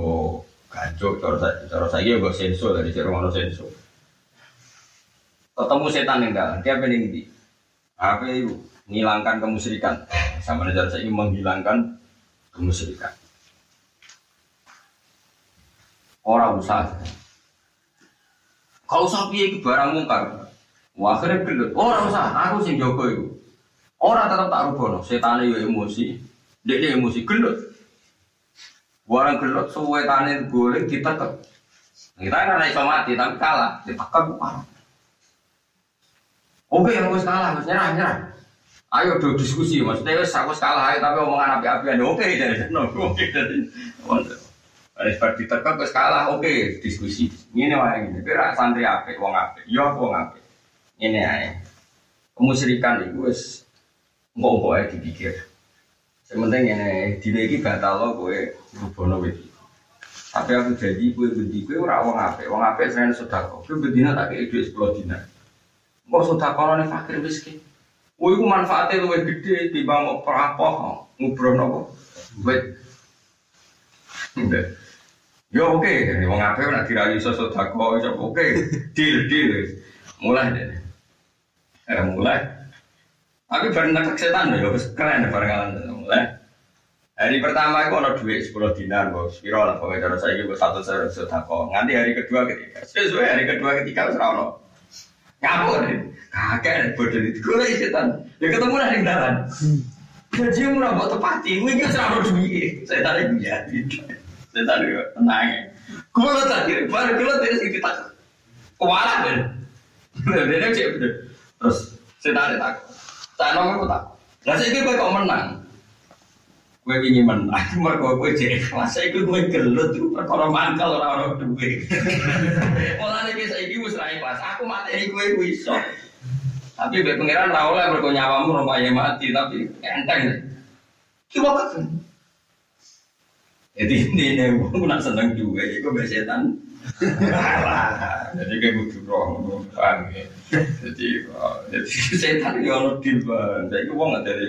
Gancuk cara saya, cara saya gue senso dari cara mana senso. Ketemu setan yang dalam, dia pengen di apa itu menghilangkan kemusyrikan. Sama cara saya menghilangkan kemusyrikan. Orang usah. Kalau usah piye iki barang mungkar. Wah, akhirnya gelut. Orang usah, aku sing jogo iku. Orang tetap tak rubono, setan yo emosi. Dia emosi gelut. Barang gelut suwe tane golek ditekek. Kita kan iso mati tapi kalah, wah. Oke, yang wis kalah, wis nyerah, nyerah. Ayo do diskusi, maksudnya wis aku kalah ayo tapi omongan api-apian. Oke, dari oke dari. Wis bar ditekek kalah, oke, diskusi. Ngene wae ngene. Kira santri apik, wong apik. Yo wong apik. Ngene ae. Kemusyrikan wis engko ae dipikir. Sementing ini, dina iki batal lo kowe rubono kowe Tapi aku jadi kowe bendi kowe ora wong apik. Wong apik selain sedekah. Kowe bendina tak kei dhuwit 10 dina. Kok sedekah nek fakir miskin. Kowe iku manfaatnya luwih gede timbang mau perapoh ngubroh nopo. Wait. Yo oke, okay. wong apik nek dirayu iso sedekah iso oke. Deal deal. Mulai deh. Eh mulai. Tapi bareng nekek setan ya, keren bareng mulai. Hari pertama itu ada duit sepuluh dinar, bos. Spiro lah, pokoknya cara saya itu satu saya sudah kok. Nanti hari kedua ketiga, sesuai hari kedua ketiga harus rawon. Deh, kakek bodoh itu gue lagi setan. Ya ketemu lah di jalan. Gaji murah buat tepati, gue nggak seratus duit. Saya tadi dia, saya tadi tenang. Gue lo tadi, baru gue lo dari situ tak kewalahan deh. Dia cek terus saya tadi tak Tak nong aku tak. Lah saya kira kok menang. Gue ingin menang, mereka gue jadi kelas saya gue gelut tuh perkara mangkal orang orang duit. Malah nih saya gue serai kelas, aku mati gue gue iso. Tapi be pangeran lah mereka nyawamu mati, tapi enteng. Coba kan? Jadi ini nih gue nak seneng juga, jadi gue besetan. Jadi kayak butuh roh, ya? Jadi, jadi setan ono deal bang. Saya uang nggak dari.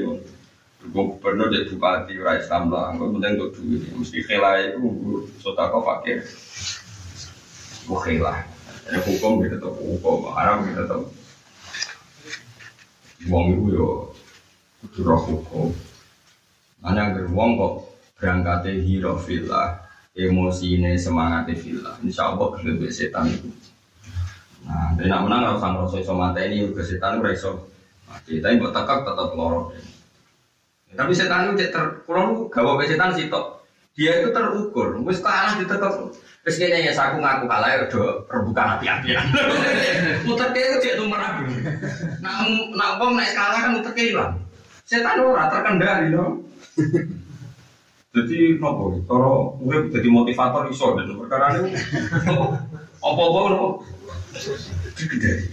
Gubernur jadi bupati ora Islam lah. Gue penting untuk duit. Mesti khilai itu sotako fakir. Gue khilai. Jadi hukum kita tetap hukum, haram kita tetap. Uang itu yo roh hukum. Mana yang uang kok berangkatnya hiro filah, emosi ini semangatnya filah. Insya Allah lebih setan itu. Nah, dia nak menang harus sama iso mata ini juga setan ora iso mati. Tapi buat tekak tetap lorot. Tapi setan itu ter, kalau gawe setan sitok. Dia itu terukur, wis kalah ditekak. Wis kene ya aku ngaku kalah ya udah rebukan api-apian. muter ke cek tumrap. Nak nak wong naik kalah kan muter ke hilang. Setan ora terkendali loh. Jadi nopo, kalau gue jadi motivator iso dan perkara ini apa-apa nopo Gede.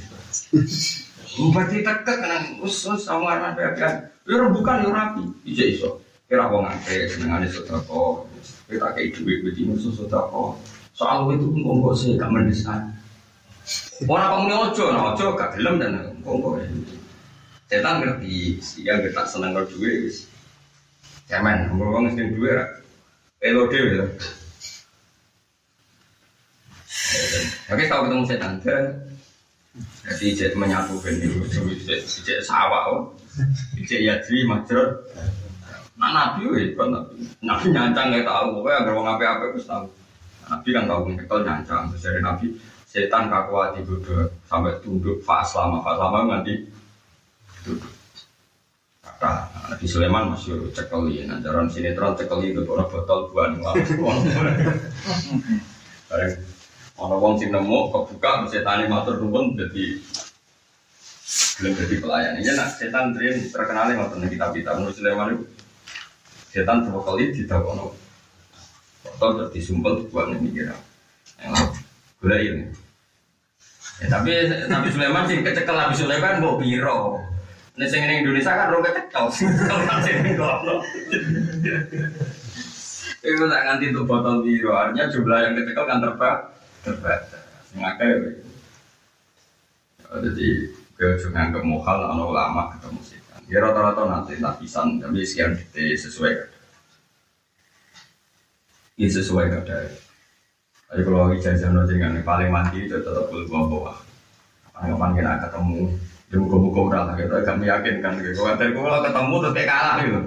Bupati tekek kan usus sama anak pekan. Ya bukan ya rapi. Iya iso. Kira wong akeh senengane sedekah. Kita kayak duit wedi musuh sedekah. Soal itu ngomong sih gak mendesak. Orang kamu nih ojo, nah ojo gak gelem dan ngomong Setan ngerti, dia nggak tak seneng kalau duit wis. Cemen, ngomong sing duit ra. Elo dhewe. Oke, tahu ketemu setan? Jadi cek menyatu ben itu, cek sawah, cek yadri majrot. Nah nabi wes kan nabi, nabi nyancang nggak tahu, pokoknya agar mau ngapain apa harus tahu. Nabi kan tahu ngekel nyancang, dari nabi setan kakuati bodoh sampai tunduk fas lama, fas lama nanti tunduk. Kata Nabi Sulaiman masih cekeli, nah jaran sinetron cekeli itu orang botol buan Bareng Ono wong sing nemu kok buka setan matur nuwun dadi belum jadi pelayan. Ini nak setan tren terkenal yang ngotot kita kita menurut Sulaiman itu setan dua kali tidak ono. Atau jadi sumpel buat lain gula ini. Ya, tapi tapi Sulaiman sih kecekel habis Sulaiman mau biro. Nih sing Indonesia kan rong kecekel. Kalau sing ngono. Itu tak nganti tuh botol biro, artinya jumlah yang kecekel kan terbang terbatas. Ngake ya. Jadi ke nganggep mohal ana ulama ketemu setan. Ya rata-rata nanti lapisan tapi sekian detik sesuai kadar. Ini sesuai kadar. Tapi kalau ijazah no dengan paling mati itu tetap belum bawa. Paling kapan kita ketemu, ya muka-muka ora gitu, agak meyakinkan gitu. Kalau kalau ketemu terus kayak kalah gitu.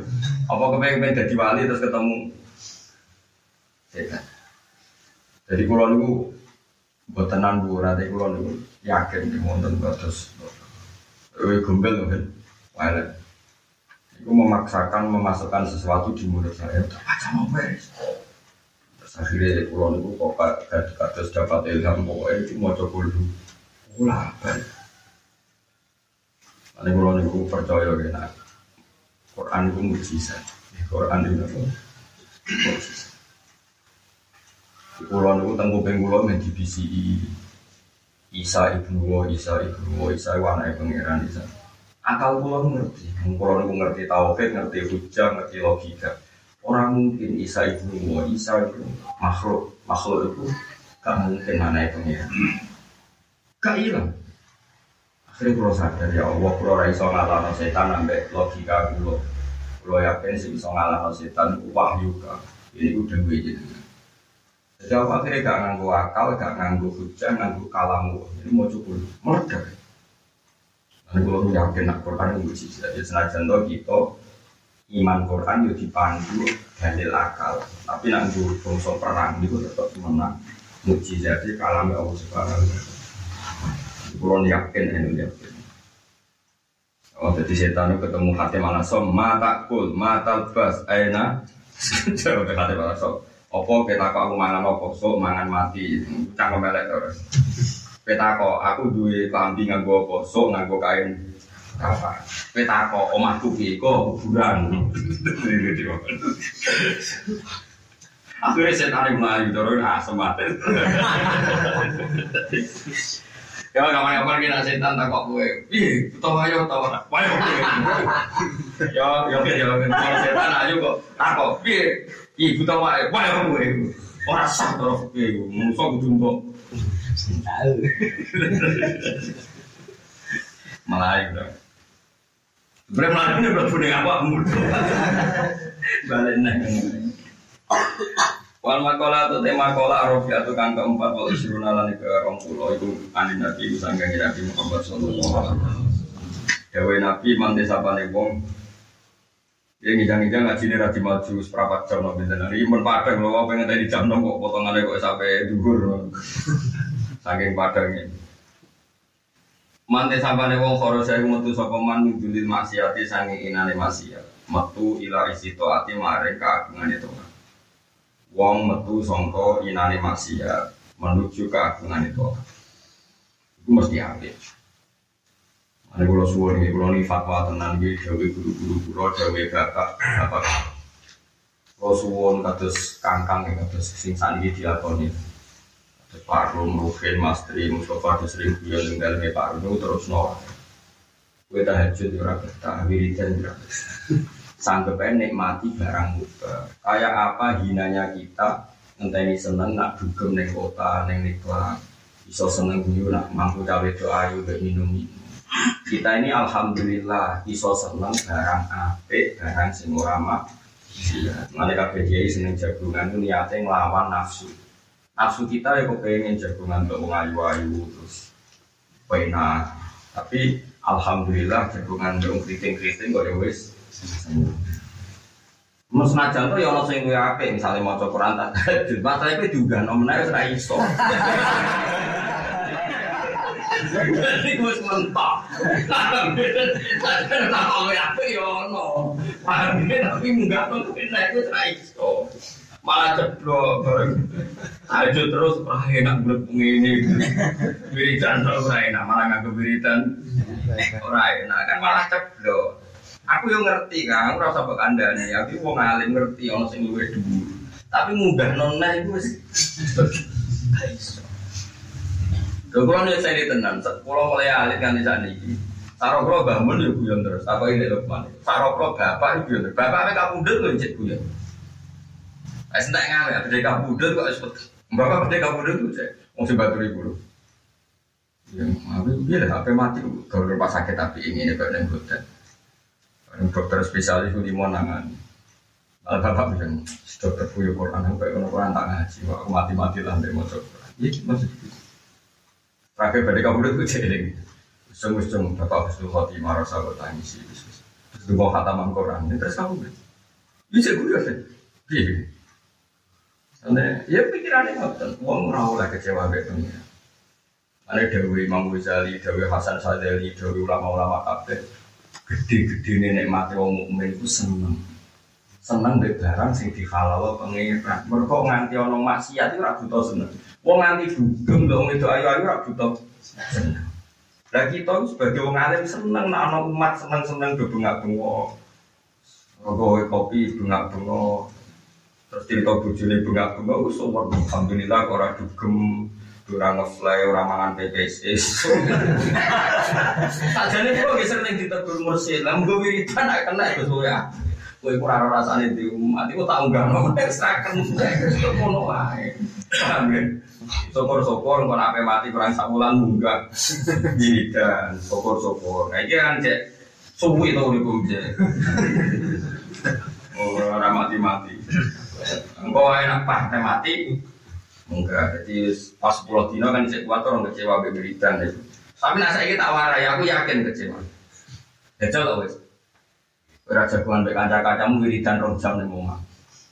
Apa kepengen jadi wali terus ketemu? Tidak. Jadi kalau niku buat tenan bu, nanti kalau niku yakin di wonten terus. Eh gombel kan, wale. Itu memaksakan memasukkan sesuatu di mulut saya. Baca mau beres. Terus akhirnya kalau niku kok kados dapat ilham pokoknya itu mau coba dulu. Ulah balik. Nanti niku percaya kena Quran itu mujizat. Quran itu apa? Mujizat. Kulo niku teng kuping kula men dibisi Isa ibnu wa Isa ibnu wa Isa anake pangeran Isa. Akal kula ngerti, kula niku ngerti tauhid, ngerti hujah, ngerti logika. Orang mungkin Isa ibnu wa Isa itu makhluk, makhluk itu gak mungkin anake pangeran. Gak hilang. Akhirnya kula sadar ya Allah, kula ora iso ngalahno setan ambek logika kula. Kula yakin sing iso ngalahno setan wahyu ka. Ini udah gue jadi. Jadi aku akhirnya gak nganggu akal, gak nganggu hujah, nganggu kalamu. Ini mau cukup meledak. Dan kalau yakin nak Quran itu mujizat. Jadi senajan to kita iman Quran itu dipandu dalil akal. Tapi nak nganggu bangsa perang itu tetap menang. Mujizat itu kalamnya Allah Subhanahu wa. Kalau yakin ini yakin. Oh, jadi setan itu ketemu hati malah som, mata kul, mata bas, aina. Jauh ke hati malah som. Opo kita kok aku mangan opo sok mangan mati cangkem melek terus. Peta kok aku duwe klambi nganggo opo sok nganggo kain apa? Peta kok omahku piye kok kuburan. Akhirnya setan melayu terus asem mati. Ya kapan-kapan kita setan tak kok gue. Ih, tau ayo tau ora. Wayo gue. Ya ya ya kalau setan ayo kok tak kok. Piye? Ih, tau wae. Wayo gue. Ora sah terus piye. Musuh kudu mbok. Tahu. Melayu dong. Bre punya apa mudah. Balik. Wal makola atau tema kola arofi atau kang keempat walau siruna lan ke rong pulau itu anin nabi usangga nabi Muhammad sallallahu alaihi wasallam. Dewe nabi mante sapane wong. Ya ngidang-ngidang ngaji ini rati maju seperempat jam nabi dan hari imun padang loh pengen tadi jam dong kok potongannya kok sampai dugur saking padangnya Mante sapane wong karo saya metu sapa man nudulil maksiati sange inane maksiat. Metu ila isi taati maring kaagungane Tuhan wong metu sangka inane maksiat menuju keagungan itu. Itu mesti ambil ada kalau suwon ini kalau ini fatwa tenan ini jawi guru-guru guru jawi bapak bapak kalau suwon kados kangkang kados sing sani dilakoni. Kados Pak Rum, Ruhin, Mas Tri, Mustafa, kados sering guyon ning daleme Pak Rum terus no Kowe tahajud ya ora betah, wiridan ya ora sanggup nikmati barang mubah. Kayak apa hinanya kita ngenteni seneng nak dugem neng kota neng niklah iso seneng guyu nak mampu cawe doa ayu gak minum minum. Kita ini alhamdulillah iso seneng barang apik barang sing ora Iya, kabeh kiai seneng jagungan itu niatnya ngelawan nafsu. Nafsu kita ya kepengen jagungan untuk ayu-ayu terus pena. Tapi alhamdulillah jagungan untuk keriting-keriting kok ya wis Mas najan tuh ya ono sing luwih apik, misale maca Quran tak tahajud. Masalah iki diunggah nomene wis ora iso. Jadi mentok. Tak ya ono. Tapi munggah tuh itu iso. Malah ceblok bareng. Tahajud terus ora enak bulet ngene. Wiridan ora enak, malah nganggo enak kan malah ceblok. Aku yang ngerti kan, aku rasa mbok kandhane, aku wong alim ngerti ana sing luwih dhuwur. Tapi munggah nona itu wis iso. Kalau nih saya tenan, kalau mulai alit kan sana ini. Sarok lo bangun ya guyon terus. Apa ini lo ke mana? Sarok lo bapak guyon terus. Bapak apa kamu udah lo cek guyon. Sentak ngawe, ada kamu udah kok sebut. Bapak kamu udah tuh cek. Mau sebat ribu lo. Ya, tapi dia HP mati. Kalau rumah sakit tapi ini ini badan hotel. Dokter spesialis itu lima nangan. Kalau bapak bilang, sudah terbuyu Quran, sampai kalau Quran tak ngaji, aku mati-mati lah, dia mau coba. Iya, maksud. Terakhir pada kamu itu jadi Ujung-ujung Bapak Husnul Khotimah rasa bertangis Terus mau khataman Quran Terus kamu Bisa gue ya Iya Karena ya pikirannya ngotot. Wong ora oleh kecewa dunia. Ada Dewi Imam Ghazali, Dewi Hasan Sadeli, Dewi ulama-ulama kabeh Gede-gede nenek mati wong mukmin itu seneng. Seneng deh barang sing dihalal pengiran nganti ono maksiat itu ragu tau seneng. Wong nganti dugem dong itu ayu ayu ragu tau seneng. Lah kita sebagai wong alim seneng nak ono umat seneng seneng do bengak bengok Rogowe kopi bengak bengok terus cerita bujune bengak bengok wis alhamdulillah ora dugem ora ngefly, ora mangan PPS. Sajane kok geser ning ditegur mursid. Lah mung wiridan nek kena Gus ya. Kowe ora ora rasane di umat iku tak unggahno nek sraken kok ngono wae. Paham ya? Kok ape mati kurang sak wulan munggah. Wiridan, sopor-sopor. Nah iki kan cek suwi to uripku cek. Oh, ora mati-mati. Engko enak pah mati. Enggak, jadi pas 10 dino kan cek kuat orang kecewa beberitan itu. Tapi nak saya tak warai, aku yakin kecewa. Jajal tau wes. Ora jagoan mbek kanca-kancamu wiridan rong jam omah.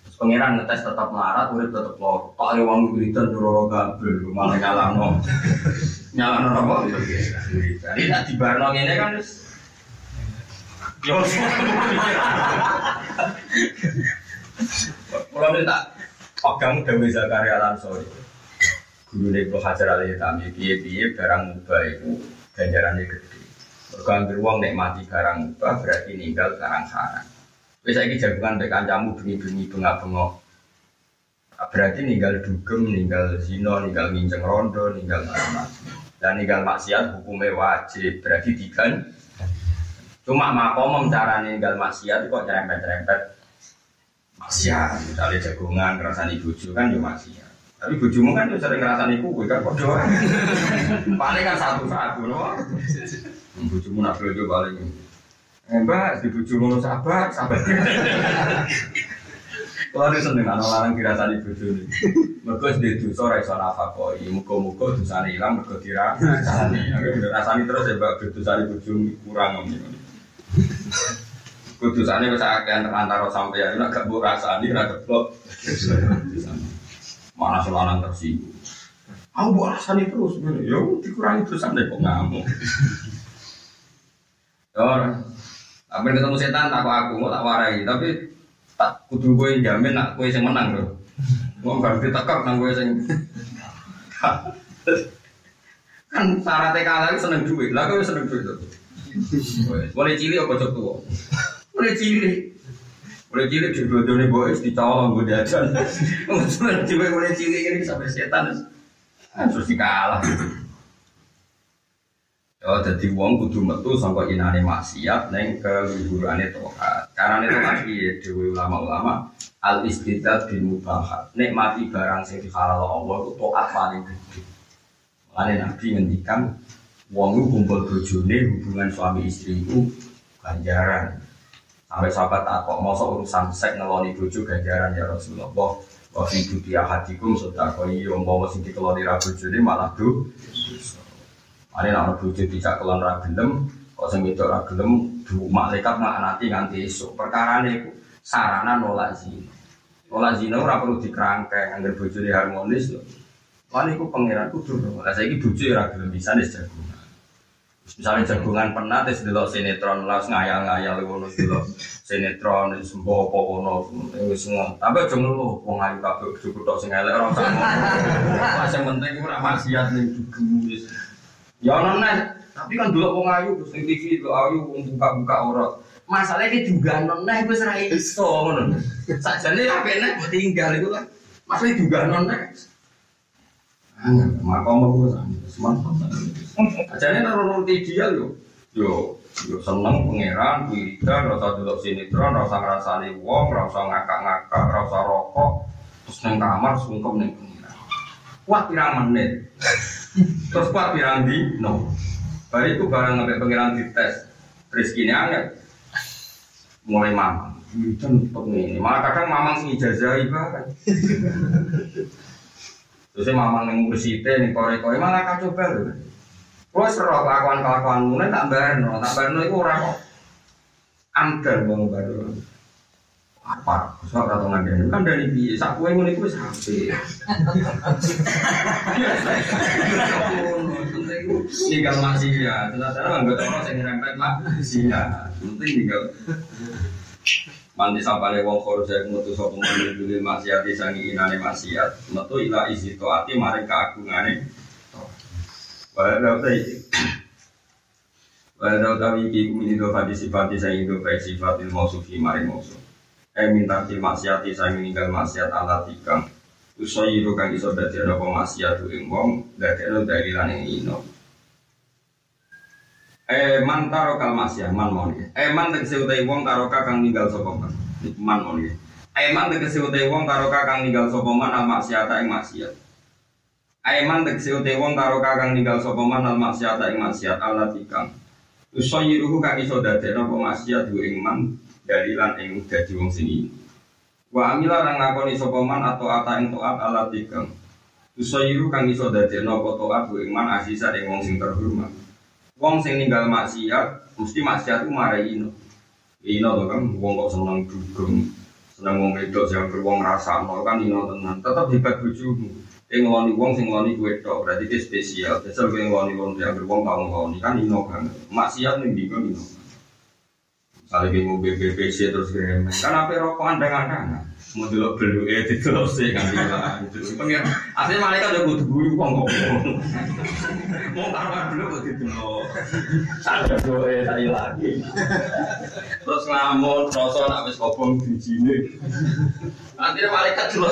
Terus pangeran ngetes tetap melarat, urip tetep lor. Kok ayo wong wiridan dororo kabel, malah nyalano. nyalano apa? Wiridan. Ini tak dibarno ngene kan wis Yo. Kalau ini tak pegang Dewi Zakaria Lansori. Guru Ibnu Hajar Ali Tami piye-piye barang mubah itu ganjarannya gede. Berganggir uang nikmati barang mubah berarti ninggal sarang-sarang. Wis saiki jagungan mek kancamu bengi-bengi bengak-bengok. Berarti ninggal dugem, ninggal zina, ninggal nginceng rondo, ninggal macam-macam. Dan ninggal maksiat hukumnya wajib, berarti digan. Cuma makomem cara ninggal maksiat kok nyerempet-nyerempet maksiat. Misalnya jagungan, ngerasani bojo kan yo maksiat. Tapi bojomu kan yo sering ngerasani kue kan kok doang. Paling kan satu-satu loh. Bojomu nak bojo paling. Eh mbak, di bojo ngono sabar, sabar. Kalau ada seneng anak larang dirasani bojo ini. Mereka sedih dosa ora iso nafakoi. Muga-muga dosane ilang mergo dirasani. Rasani terus ya mbak dosane bojo kurang ngomong. Kudusane wis akeh antara sampeyan nek gak mbok rasani ora keblok. Mana selanang tersinggung. Aku mbok rasani terus ya dikurangi dosane kok ngamuk. Ora. Apa ketemu setan tak aku mau tak warai tapi tak kudu kowe jamin nak kowe sing menang lho. Wong gak ditekak nang kowe sing kan syaratnya kalah seneng duit, lah kowe seneng duit tuh. Mulai cilik apa cok tua? Mulai cilik. Mulai cilik di bodohnya boys dicolong gue jajan. Mulai cilik mulai cilik ini sampai setan. Terus dikalah. Oh, jadi wong kudu metu sampai inane maksiat neng ke liburane tohat. Karena itu lagi dewi ulama-ulama al istidat bin mubahat. Nikmati barang sing dihalal Allah itu tohat paling gede. Lain Nabi ngendikan wong kumpul bojone hubungan suami istri itu ganjaran. Sampai sahabat takok mosok urusan sek ngeloni bojo ganjaran ya Rasulullah. Wa fi dutia hatikum sedakoi umpama sing dikeloni ra bojone malah do. Ane nak bojo tidak kelon ra gelem, kok sing wedok ra gelem du malaikat nanti nganti esuk. Perkarane iku sarana nolak zina. Nolak zina ora perlu dikerangkeng, angger bojone harmonis lho. Lan iku pangeran kudu. Lah saiki bojo ora gelem bisa nis jagungan. Misalnya jagungan pernah terus delok sinetron lah ngayal-ngayal ngono delok sinetron sembo apa ngono wis ngono. Tapi aja ngeluh wong ayu kabeh cukup tok sing elek ora usah ngono. Pas yang penting ora maksiat ning dudu. Ya ono tapi kan dulu wong ayu terus TV dulu ayu wong buka-buka aurat. Masalahnya juga noneh wis ra iso ngono. Sakjane apene tinggal iku kan. Masalah juga noneh. Maka mau gue semangat. Acaranya naruh ideal yo, yo, yo seneng pangeran, wiridan, rasa duduk sinetron, rasa ngerasani wong, rasa ngakak-ngakak, rasa rokok, terus neng kamar sungkem neng pangeran. Kuat pirang menit, terus kuat pirang di, no. Baru itu barang ngambil pangeran dites, rezekinya anget, mulai mamam. wiridan ini. Malah kadang mamang sing ijazahi barang. Terus mamang yang ngurusi ning kore-kore malah kacau banget. Kulo seru kelakuan-kelakuan mulai tak barno, tak barno itu ora kok. Amdan wong baru. Apa? Kusok ora tau ngandani. Kan dari piye? Sak ngono iku wis apik. Tinggal masih ya, ternyata nggak tahu sing ngerempet masih ya. Penting tinggal Mandi sampane wong korja mutu sapa man dulu maksiat sangi inane maksiat. Metu ila isi taati mari kaagungane Walau tadi Walau tawi iki kumini do fadi sifati saya itu baik sifat ilmu sufi mari musuh Eh minta til maksiati saya meninggal maksiat ala tikang. Usoyiru kang iso dadi ana maksiat ing wong dadi ana dalilan ing ino Eh man taro kal masyah man mon Eh man tegese utai wong taro kang ninggal sapa man. Man mon Eh man tegese utai wong taro kang ninggal sapa man al maksiata ing maksiat. Eh man tegese utai wong taro kang ninggal sapa man al maksiata ing maksiat ala tikang. Usayiruhu kang iso dadekno apa maksiat ku ing man dalilan ing dadi wong sini. Wa amila rang ngakoni sapa man atau ata ing taat ala tikang. Usayiru kang iso dadekno apa taat ku ing man asisa ing wong sing terhormat. Wong sing ninggal maksiat, mesti maksiat itu marai ino. Ino tuh kan, wong kok seneng dugem, seneng wong wedok sing wong rasa nol kan ino tenan. Tetap hebat bojomu. Yang ngeloni wong sing ngeloni kue tok, berarti dia spesial. Biasa gue ngeloni wong yang wong tau ngeloni kan ino banget. Maksiat nih bingung ino. Misalnya gue mau BBC terus gue kan apa rokokan dengan anak mau dulu belu eh di sih kan. Pengen asli mereka udah butuh guru kok mau taruhan dulu kok itu ada dua eh tadi lagi terus ngamun terus nak wis kobong di sini nanti malaikat dulu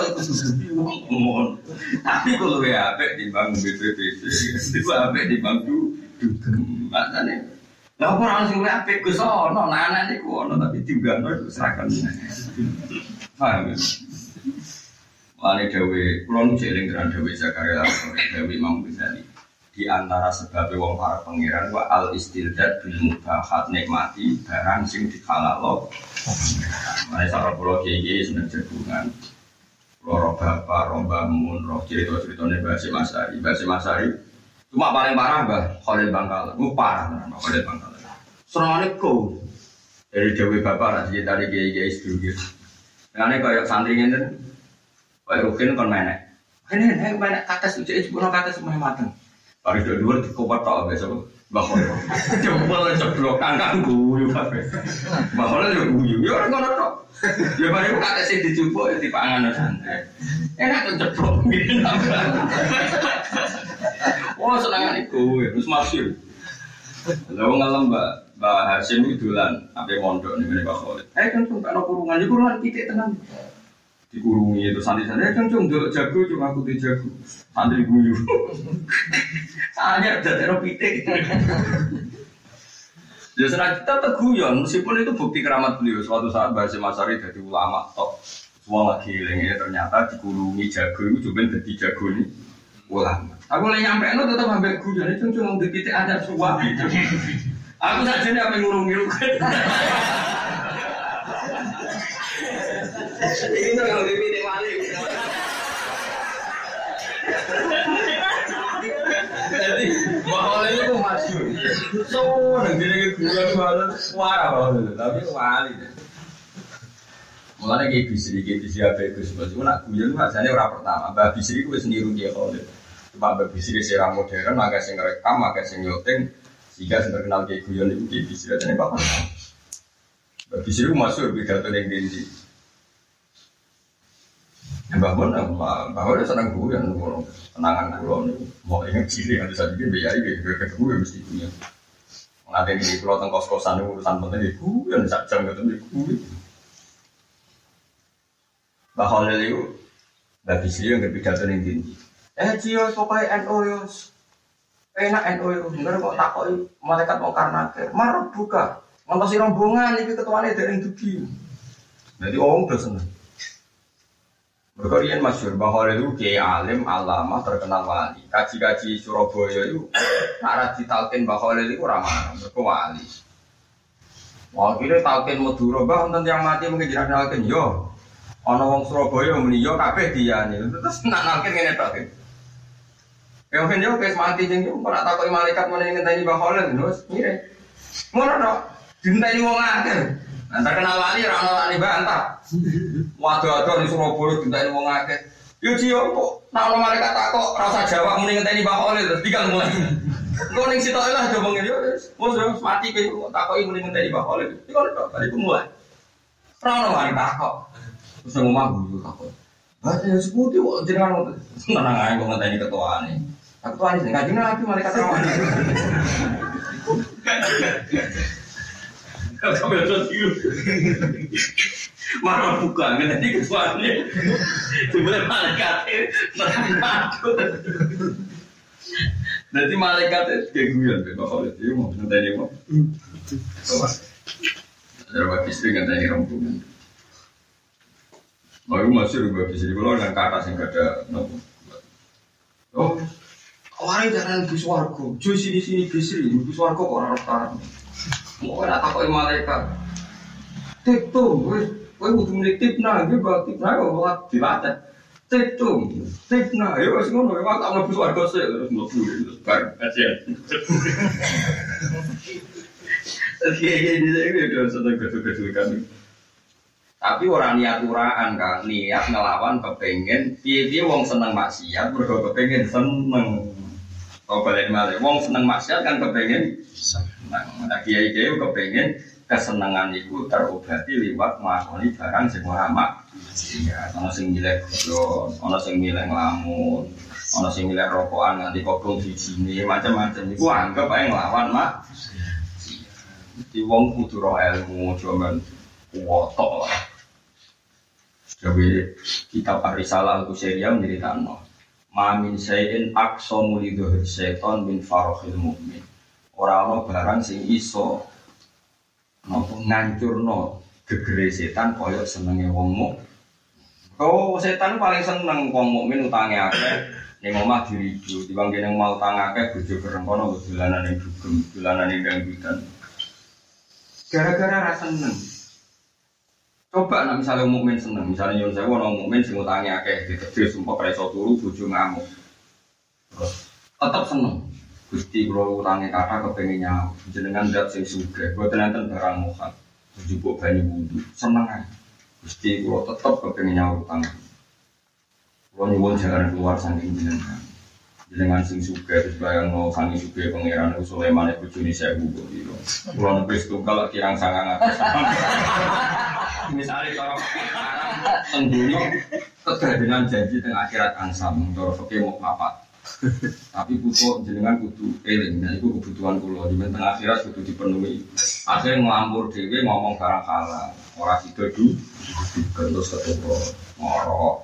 ngomong. Tapi kalau ya apa di bang BPPC itu apa di bang du makanya Lah orang sing apik? Gus ana niku ono tapi diunggahno iku seragam. Paham ya? Lani Dewi, kulon jeling dengan Dewi Zakaria, Dewi Imam Ghazali. Di antara sebab wong para pangeran wa al istildad bil mubahat nikmati barang sing dihalalo. Mane sarap kula kiai seneng jagungan. Loro bapak, romba mun, roh cerita-ceritanya Mbak Masari. Mbak Masari cuma paling parah Mbak Khalil Bangkalan. Itu parah Mbak Khalil Bangkalan. Serangannya go. Dari Dewi Bapak, nanti tadi kiai-kiai sedulur ini kayak santri ini, kayak rukin kan menek. Ini ini menek kata suci, sepuluh kata semua mateng. Baru dua dua dikupat tak besok. Bahwa coba ceblok kangkang guyu kafe. Bahwa juga guyu, ya orang ngono tok. Ya baru kata sih dicoba ya di panganan santri. Enak tuh ceblok gini. Wah senangan itu, terus masuk. Lalu ngalam mbak, mbak Hasim itu dolan, apa mondok nih mereka Khalid. Eh kan cuma ada kurungan, di kurungan titik tenang. Dikurungi itu santri-santri, eh kan dulu jago, cuma aku di jago. Santri guyu. Soalnya udah terus pitik. Ya senang kita teguyon, meskipun itu bukti keramat beliau. Suatu saat Mbak Hasim Asari jadi ulama top. Semua lagi ini ternyata dikurungi jago itu cuma jadi jago nih ulama. Aku lagi nyampe no tetap ambil guyon itu cuma di titik ada suap itu. Aku saja nih apa ngurungi lu. Ini tuh kalau di titik wali. Jadi bahwa itu. So nanti lagi guyon banget suara banget tapi wali. Mulanya kayak bisri, kayak bisri apa itu sebetulnya nak guyon rasanya orang pertama. Mbak bisri gue sendiri dia kalau Cuma Mbak Bisri secara modern, agak sing rekam, agak sing nyuting, sehingga sing terkenal kayak guyon itu kayak Bisri dan apa Mbak Bisri masuk pidato yang tinggi. Mbak Bon, Mbak Bon senang guyon, tenangan guyon, mau ingat ciri bisa bikin biaya ini, gue ketemu ya mesti punya. Nanti di pulau tengkos kosan urusan penting di guyon, sak jam ketemu di guyon. Mbak Khalil itu, Mbak Bisri yang berpidato yang tinggi. Eh cio pokoknya NO yo. Enak NO yo. Enggak kok takoi malaikat mau karena akhir. Marah buka. Ngantosi rombongan iki ketuane dari dugi. Jadi orang udah seneng. Berkorian masyur bahwa itu kiai alim, alama, terkenal wali. Kaji-kaji Surabaya itu arah ditalkin bahwa itu ramah, berkewali. Wah, kira talkin Madura, bah wonten yang mati mungkin jiran talkin yo. Ana wong Surabaya muni yo kabeh diyani. Terus nak nalkin ngene tok. Ya mungkin yo wis mati jeng yo ora takoki malaikat meneh ngenteni Mbah Khalil terus ngire. Ngono tok. Dinteni wong akeh. Nah, kenal wali ora ono tak bantah. Waduh-waduh di Surabaya dinteni wong akeh. Yo jiyo kok nak ono malaikat takok rasa jawab muni ngenteni Mbah Khalil terus tinggal mulai. Kau ning sitok lah coba ngene yo wis. Mati kowe takoki muni ngenteni Mbah Khalil. Iku tok bari ku mulai. Ora ono wali takok. Terus ngomong guyu takok. Ah, ya seputi kok jenengan tenang ae kok ngenteni ketuane. Ketuane sing ngaji nabi malaikat rawan. Kamu itu. Marah buka ngenteni ketuane. Sebenarnya malaikat takut. Nanti malaikat itu kayak guyon kayak Khalid itu mau ngenteni mau. Coba. Ada bagi istri ngenteni rombongan. Mau itu masih rubah di kalau dengan kata sing ada nopo. Oh, orang jangan di suarco, cuy sini sini bisri, di suarco kok orang orang. Mau ada takoi malaikat. Tip tuh, wes, wes butuh milik tip nah, gue buat tip nah, kok malah dilatih. Tip tuh, tip nah, ya wes ngono, ya tak sih, terus mau terus bar, aja. Saya kami. Tapi orang niat uraan kan, niat ngelawan kepengen, piye wong seneng maksiat, mergo kepengen seneng. Kau balik malah, wong seneng maksiat kan kepengen. Nah kiai kiai kepengen kesenangan itu terobati lewat mengakoni barang sing ora mak. Iya, ono sing milih godhong, ono sing milih ngelamun, ono sing milih rokokan nganti kodong di sini, macam-macam. Iku anggap aja ngelawan mak. Jadi wong kudu roh ilmu, cuman lah. Jadi kitab Arisalah Al-Qusairiyah menceritakan Mamin sayin aksomu lidhuhir seton min farohil mu'min. Orang-orang barang sing iso Nopo ngancurno gegere setan koyok senengnya wong mu Oh setan paling seneng wong mukmin utange akeh ning omah diridu timbang kene mau utang akeh bojo bareng kono dolanan ning dugem dolanan ning dangdutan Gara-gara rasa seneng Coba nak misalnya mukmin seneng, misalnya nyuwun sewu orang mukmin sing utange akeh ditebus sumpah kaiso turu bojo ngamuk. Terus tetep seneng. Gusti kula utange kata kepengin nyawa. Jenengan ndak sing sugih, boten enten barang mukhal. Jupuk banyu wudu, seneng ae. Gusti kula tetep kepengin nyawa utang. Kula nyuwun jangan keluar saking jenengan. Jenengan sing sugih terus bayang no saking sugih pangeran Sulaiman iku bojone 1000 kok. Kula nebis tunggal kirang sangang atas. Misalnya kalau tentunya kegadengan janji dengan akhirat ansam kalau fakir mau papat tapi butuh jenengan kudu eling nah itu kebutuhan kulo di tengah akhirat kudu dipenuhi. Akhirnya ngelampur dewi ngomong barang halal. Orang sido du terus ketemu ngorok.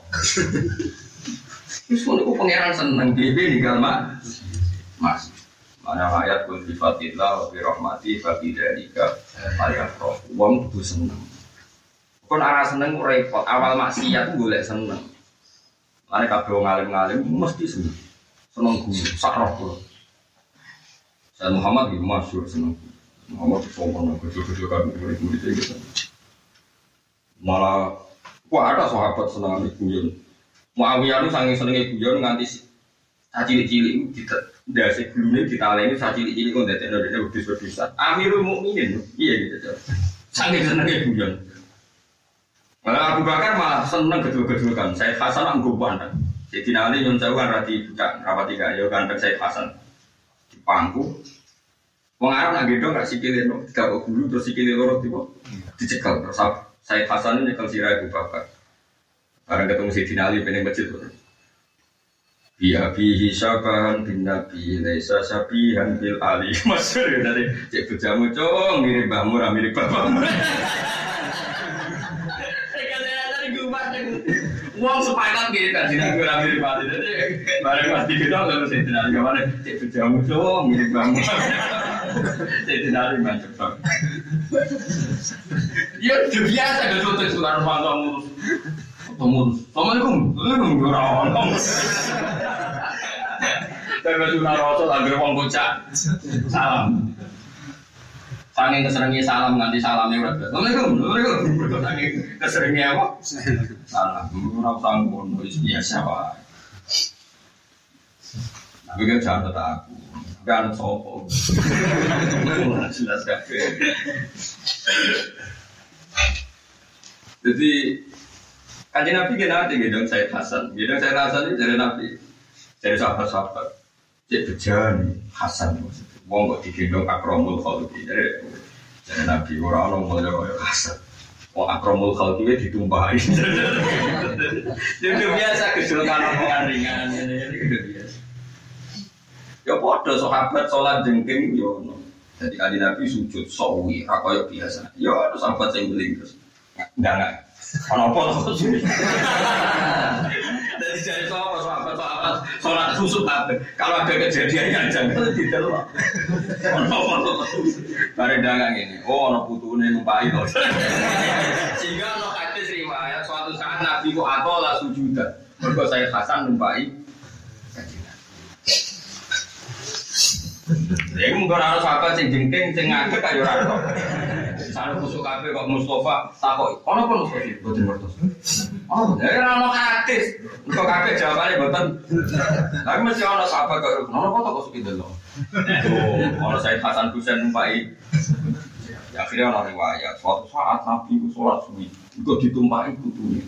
Terus kalau pangeran seneng dewi tinggal mas mas mana ayat pun sifatillah wa bi rahmati fa bi dzalika ayat roh wong kudu seneng Kon arah seneng repot. Awal maksiat boleh seneng. Lani kabeh ngalim-ngalim mesti seneng. Seneng guru, sak roh. Saya Muhammad iki masyhur seneng. Muhammad sombong nang gede-gede kan murid-murid gitu. Malah wah ada sahabat seneng ibu guyon. Muawiyah itu saking senenge guyon nganti cilik-cilik tidak ndase gulune ditaleni cilik-cilik kok ndadekno dene wedhus-wedhusan. Amirul Mukminin. Iya gitu. Saking senenge guyon. Malah Abu Bakar malah seneng gedul-gedulkan. Saya Hasan anggo pandang. Jadi nanti nyun sewu kan rati buka rapat tiga ya ganteng saya Hasan di pangku. Wong Arab nak gendong gak sikile no tiga gulu terus sikile loro tiba dicekal terus saya Hasan ini nyekel sirah Abu Bakar. Barang ketemu si Ali pengen masjid tuh. Iya bihi syabahan bin nabi Laisa sabihan bil ali Masyur ya tadi Cek bujamu cong Mirip mbahmu mirip bapakmu Uang sepakat kan sini gue mirip mati jadi bareng mati gitu lalu saya tidak ada mana cek berjamu cowok mirip saya tidak ada macam bang. Ya udah biasa gak tuh tuh sudah rumah kamu kamu assalamualaikum assalamualaikum warahmatullahi tapi sudah rasul agar uang bocah salam Saking keseringnya salam nganti salamnya udah biasa. Assalamualaikum, assalamualaikum. Saking keseringnya apa? Salam. Orang sanggup, biasa pak. Tapi kan jangan kata aku. Kan sopo. Jelas kafe. Jadi kajian Nabi kita nanti gedong saya Hasan, gedong saya Hasan itu dari Nabi, dari sahabat-sahabat. Cek bejani Hasan maksudnya. Wong kok digendong akromul khalqi dari dari Nabi orang orang mulai kaya Hasan. Wong akromul khalqi ditumpahi. Jadi biasa kesulitan omongan ringan ini udah biasa. Ya podo sahabat sholat jengking yo no. Jadi kali Nabi sujud sawi, rakoyok biasa. Ya ada sahabat yang beling terus. Enggak enggak. Ono apa? Dari jadi sahabat sahabat sahabat sholat khusus apa? Kalau ada kejadian yang jangan didelok. Ono apa? Bare dagang ini. Oh ono putune numpai to. Sehingga ono hadis riwayat suatu saat Nabi ku atola sujudan. Mergo saya Hasan numpai Ya mungkin harus sahabat sing jengking sing ngadeg ayo ora kok. Misalnya kusuk kabeh kok Mustafa takok, "Ono apa Mustafa?" Boten ngertos. Oh, ya ora ono hadis. Kok kabeh jawabane boten. Tapi mesti ono sahabat kok, "Ono apa kok kusuk delok?" Oh, ono Said Hasan Husain numpai. Ya akhirnya ono riwayat, suatu saat Nabi sholat suwi, kok ditumpahi putune.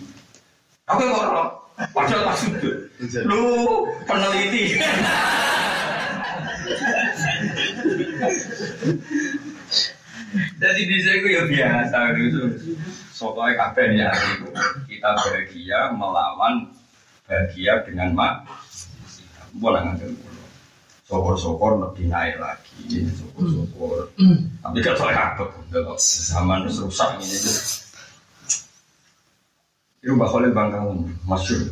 Tapi kok padahal pas sujud. Lu peneliti. Jadi di sini ya biasa gitu. Soalnya kabeh ya kita bahagia melawan bahagia dengan mak. Boleh nggak Sokor-sokor lebih naik lagi, sokor-sokor. Tapi kan soalnya apa? Zaman rusak ini itu. Itu bakal bangkang masyur.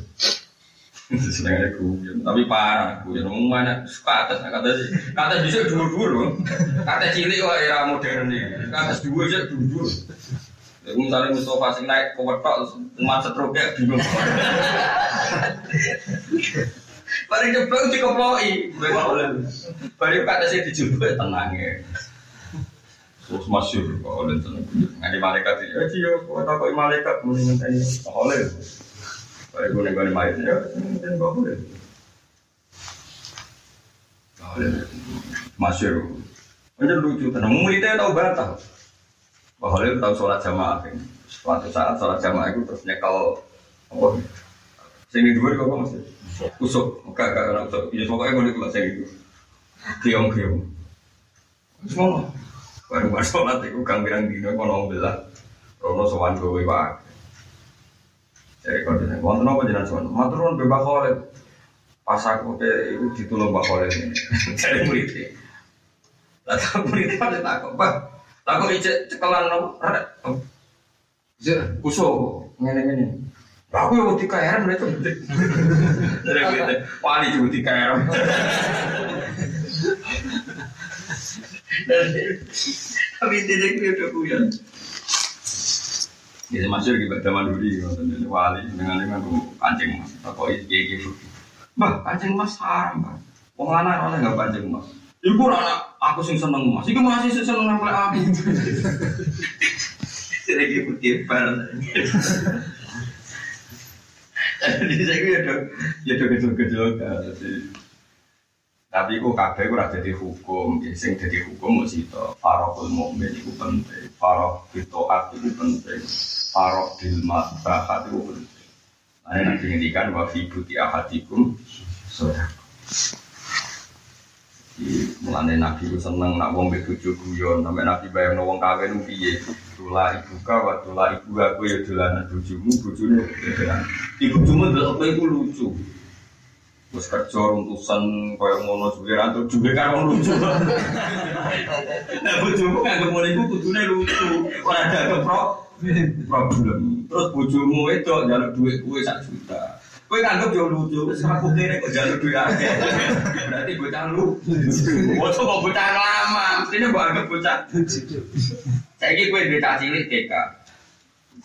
Sedangkan aku, tapi parah aku ya ngomong mana? Suka atas kata kata bisa dua kata cilik kok era modern nih kata dua aja dua ya misalnya Mustafa sing naik ke wetok umat setruknya bingung. Paling cepat dikeploi, paling kata saya dijubah tenang ya. Terus masyur, kok oleh tenang. Di malaikat ya, cio, kok tak kok malaikat mendingan tadi, oleh. Kayak gue nih main ya, dan gak boleh. Masyur. Ini lucu, tenang. Muridnya tahu batal. Dia tahu sholat jamaah. Suatu saat sholat jamaah itu terus nyekel. Oh, sini dua kok masih usuk. Enggak, enggak, enggak usuk. Ya pokoknya gue nih saya itu. Kiong kiong. Semua. Baru baru sholat itu kang bilang dino kono belah. Rono sowan gue wae. Jadi kalau dia wonten apa jenengan sowan? Matur nuwun Mbak Khalid. Pas aku ke itu ditulung Mbak Khalid. Jadi murid. Lah tak murid pada takut, Pak. Takut ijek cekelan nopo? Ada. Ijek kuso ngene-ngene. Aku yo dikaeran mereka gede. Dari gitu. Wali juga dikaeran. Tapi tidak kuyo kuyo. Jadi masuk di zaman dulu di wali dengan dengan kancing mas. Apa itu gitu? Mbak kancing mas haram kan? Wong anak orang nggak kancing mas. Ibu anak aku sing seneng mas. Iku masih sing seneng sama aku. Jadi gitu kiper. Jadi saya kira ya ya kecil-kecil tapi kok kabeh ora dadi hukum, ya sing dadi hukum mesti to farokul mukmin iku penting, farok fitoat iku penting, farok bil mabahat iku penting. Nah, nanti ngendikan wa fi buti ahadikum saudara. Di mulane nabi ku seneng nak wong mbek bojo guyon, sampe nabi bayang wong kawin piye. Tula ibu ka wa tula ibu aku ya dolanan bojomu, bojone. Ibu cuma delok kowe iku lucu. Wes kerja runtusan kaya ngono suwe ra entuk duwe karo lucu. Nah bojomu nganggep ngono iku kudune lucu. Ora ada pro problem. Terus bojomu itu njaluk duit kuwe sak juta. Kowe nganggep yo lucu, wis ra kene kok njaluk duit akeh. Berarti bocah lu. Bocah kok bocah lama, mestine mbok anggap bocah. Saiki kowe duit cilik TK.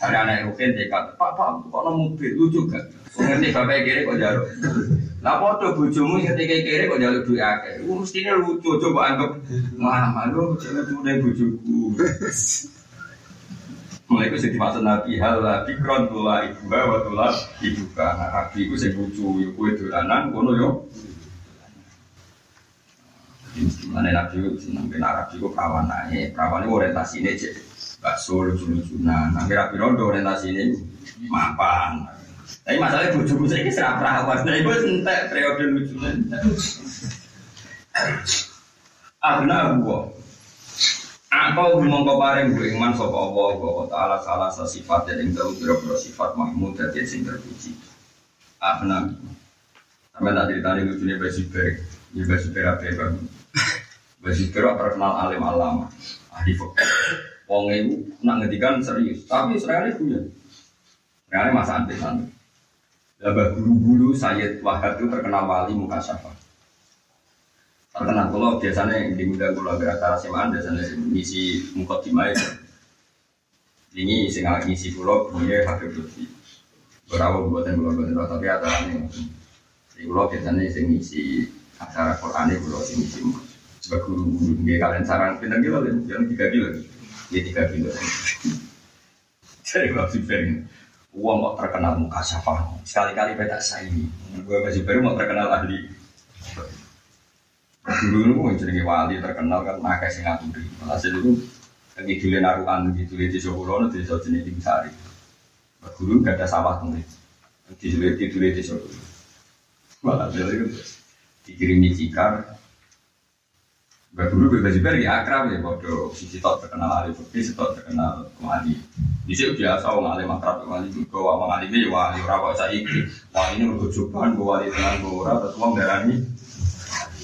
Ada anak rukin dekat, Pak Pak kok no mobil lucu gak? Ngerti bapak kiri kok jaluk. Lah foto bojomu ketika kiri kok jaluk duit akeh. Iku mestine lucu coba anggap mama lu lucu nih bojoku. Mulai itu jadi maksud Nabi hal lah pikron tula ibu wa tula ibu karena Nabi itu saya lucu ya kue dolanan kono yo. Mana Nabi itu senang ben Nabi itu perawan naik perawan itu orientasi ini cek bakso lucu-lucu nah Rondo orientasi ini mapan. Tapi masalahnya bujuku saya serap perawan, nah itu entek periode lucu Abna gua, Aku mongko paring gue iman sapa Allah wa taala salah sifat yang dalam biro sifat mahmud dan sing terpuji. Abna. Sampai tak cerita ini lucunya Basi Ber, ya Basi Ber apa ya Basi Ber terkenal alim alama, ahli fakir. Wong itu nak ngedikan serius, tapi sering kali punya. Seringkali masa antik santai. Labah guru-guru Sayyid Wahab itu terkenal wali muka syafa. Terkenal kalau biasanya di muda kalau acara semaan biasanya misi muka dimai. Ini sing ngisi pulau punya Habib Lutfi. Berapa buatan pulau buatan tapi acaranya di pulau biasanya sing ngisi acara Quran ini pulau sing ngisi sebagai guru-guru kalian saran pindah kilo yang tiga kilo, dia tiga kilo. Jadi waktu ini Uang kok terkenal muka syafah Sekali-kali beda saya ini. Gue masih baru mau terkenal ahli. Dulu yang jadi wali terkenal kan Maka sing ngaturi Hasil itu Lagi dulu naruhan Gitu di Sokolo Di Sokolo jenis tim sari. Guru gak ada sawah tuh Di dulu di dulu di Sokolo Malah itu Dikirimi cikar Mbak Guru bebas juga lagi akrab ya, bodoh. Sisi tok terkenal ahli fikih, sisi tok terkenal wali. Di sini biasa orang alim akrab wali juga, orang alim ya wali orang kok saiki. Wah ini mergojokan, gue wali tenang gue orang, terus uang darani.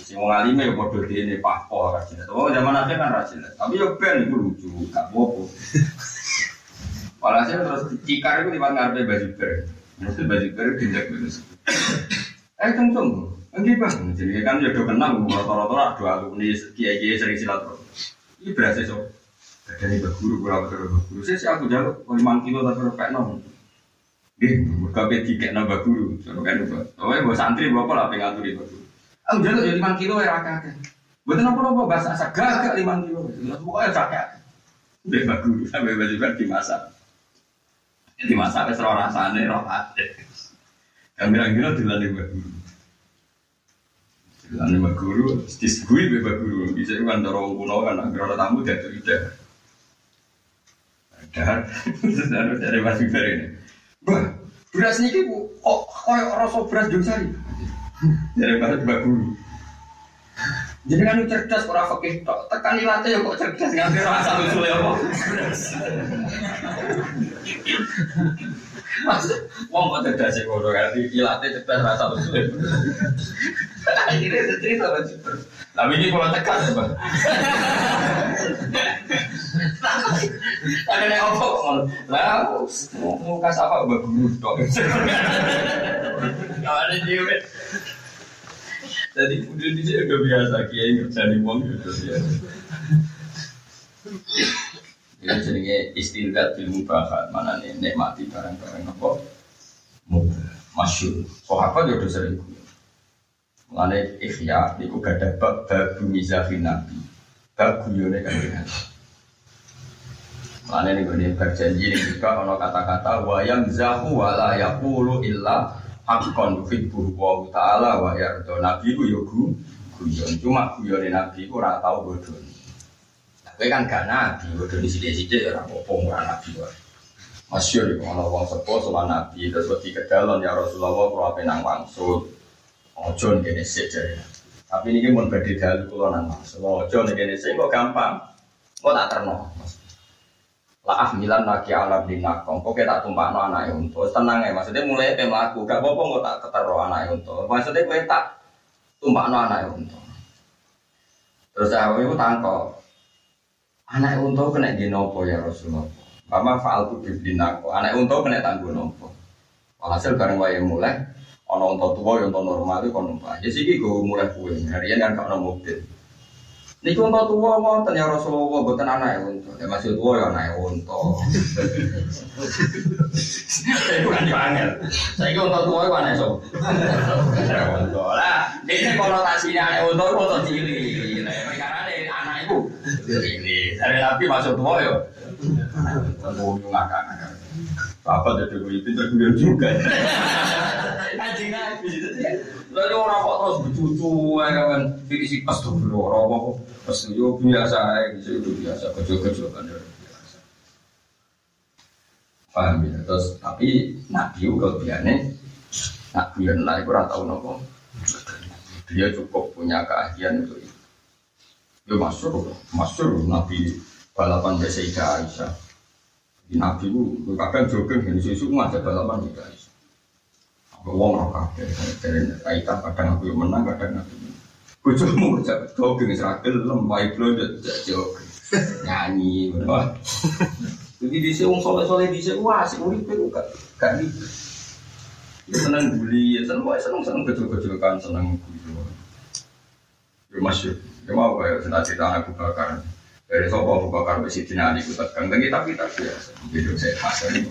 Si wong alim ya bodoh dia ini papo rajin. Oh zaman akhir kan rajin, tapi ya ben itu lucu, gak bobo. Walhasil terus cikar itu di mana ngarep baju ber. Maksud baju ber tindak terus. Eh tunggu Enggak bang, jadi kan ya udah kenal, rata-rata dua alumni kiai kiai sering silaturahmi. Ini berhasil so. Dari guru, berapa terus guru. Saya sih aku jaluk lima kilo tapi kayak nom. Ih, mereka tiga nambah guru, sama kan itu. Oh ya, santri berapa lah pengen ngatur itu. Aku jaluk jadi lima kilo ya rakyat. Betul apa apa bahasa asa gak lima kilo. Pokoknya rakyat. Dia mbak guru sampai baju dimasak. Dimasak wes roh rasane roh hati. Yang bilang-bilang dilalui mbak guru. Lalu mbak guru, disegui mbak guru, bisa kan dorong kuno kan, agar tamu jatuh ide. Dar, terus dari Mas Ibar ini. Bah, beras ini bu, kok kayak rasa beras jom sari. Dari Mas mbak guru. Jadi kan cerdas orang fakih tok, tekan ilate ya kok cerdas ngambil rasa usul ya kok. Wong kok cerdas sih kono kan ilate cerdas rasa usul. Akhirnya cerita sama Jibril. Tapi ini kalau tekan bang. Ada yang apa kok? Lah, mau kasih apa mbak guru dong? Ada juga. Jadi udah di sini udah biasa kiai ngerjani uang gitu ya. Ya jadinya istilah ilmu bahat mana nih nikmati barang-barang apa? Masyur. Sahabat ya udah sering Mulane ikhya niku gak ada bab babu mizafin nabi. Bab guyone kanjeng Mulane niku ne berjanji ini juga ono kata-kata wa zahu wa la yaqulu illa haqqan yuhibbu wa ta'ala wa yardo nabi ku yo gu guyon cuma guyone nabi ku ora tau bodoh. Tapi kan gak nabi bodoh di sithik-sithik ora apa-apa ora nabi wae. Masyur itu kalau wong sepo soal nabi terus wedi kedalon ya Rasulullah kalau apa nang wangsul Ojo nih kene sih jadi. Tapi ini mau berdiri dalu kulo nang mas. Ojo nih kene sih kok gampang. Kok tak terno. Lah milan lagi alam dinak. Kok kita tumpah no anak untuk tenang ya. Maksudnya mulai tem aku gak apa-apa kok tak ketero anak untuk. Maksudnya kue tak tumpah no anak untuk. Terus aku itu tangkok. Anak untuk kena ginopo ya Rasulullah. Mama faal tu dinak. Anak untuk kena tanggung nopo. Walhasil bareng wae mulai ono unta tua, ya unta normal itu kono numpak. Ya sih gue mulai kue, harian kan kalau mobil. Niku untuk tua ngoten ya Rasulullah bukan anak unta. Ya masih tua ya anak unta. Saya bukan dipanggil. Saya itu untuk tua itu anak so. Unta lah. Ini konotasinya anak unta itu unta cili. Karena ada anak itu ini. Dari nabi masuk tua ya. Tentu ngakak-ngakak. Jadi gue pintar gue juga. Anjing nabi. Lalu orang kok terus bercucu, ya kan? Jadi si pas tuh dulu orang kok pas yo biasa, ya gitu itu biasa, kecil-kecil kan ya biasa. Paham ya? Terus tapi nabi juga biasanya nabi yang lain kurang tahu nopo. Dia cukup punya keahlian itu. Ya masuk, masuk nabi balapan Sayyidah Aisyah. Di nabi itu kadang jogging, ini susu ada balapan juga Aisyah. Wong ora kabeh dari kaitan kadang aku yang menang kadang aku menang. Bojomu cak jogging wis gelem wae blondet cak jogging. Nyanyi ngono. Jadi di sini wong soleh-soleh di sini wah sih urip itu gak gak gitu. Seneng bully, seneng seneng seneng kecil-kecil kan seneng bully. Ya masyur, ya mau kayak cerita aku bakar. Dari sopo aku bakar besi tina kutat kang tapi tapi biasa. Jadi saya hasil ini.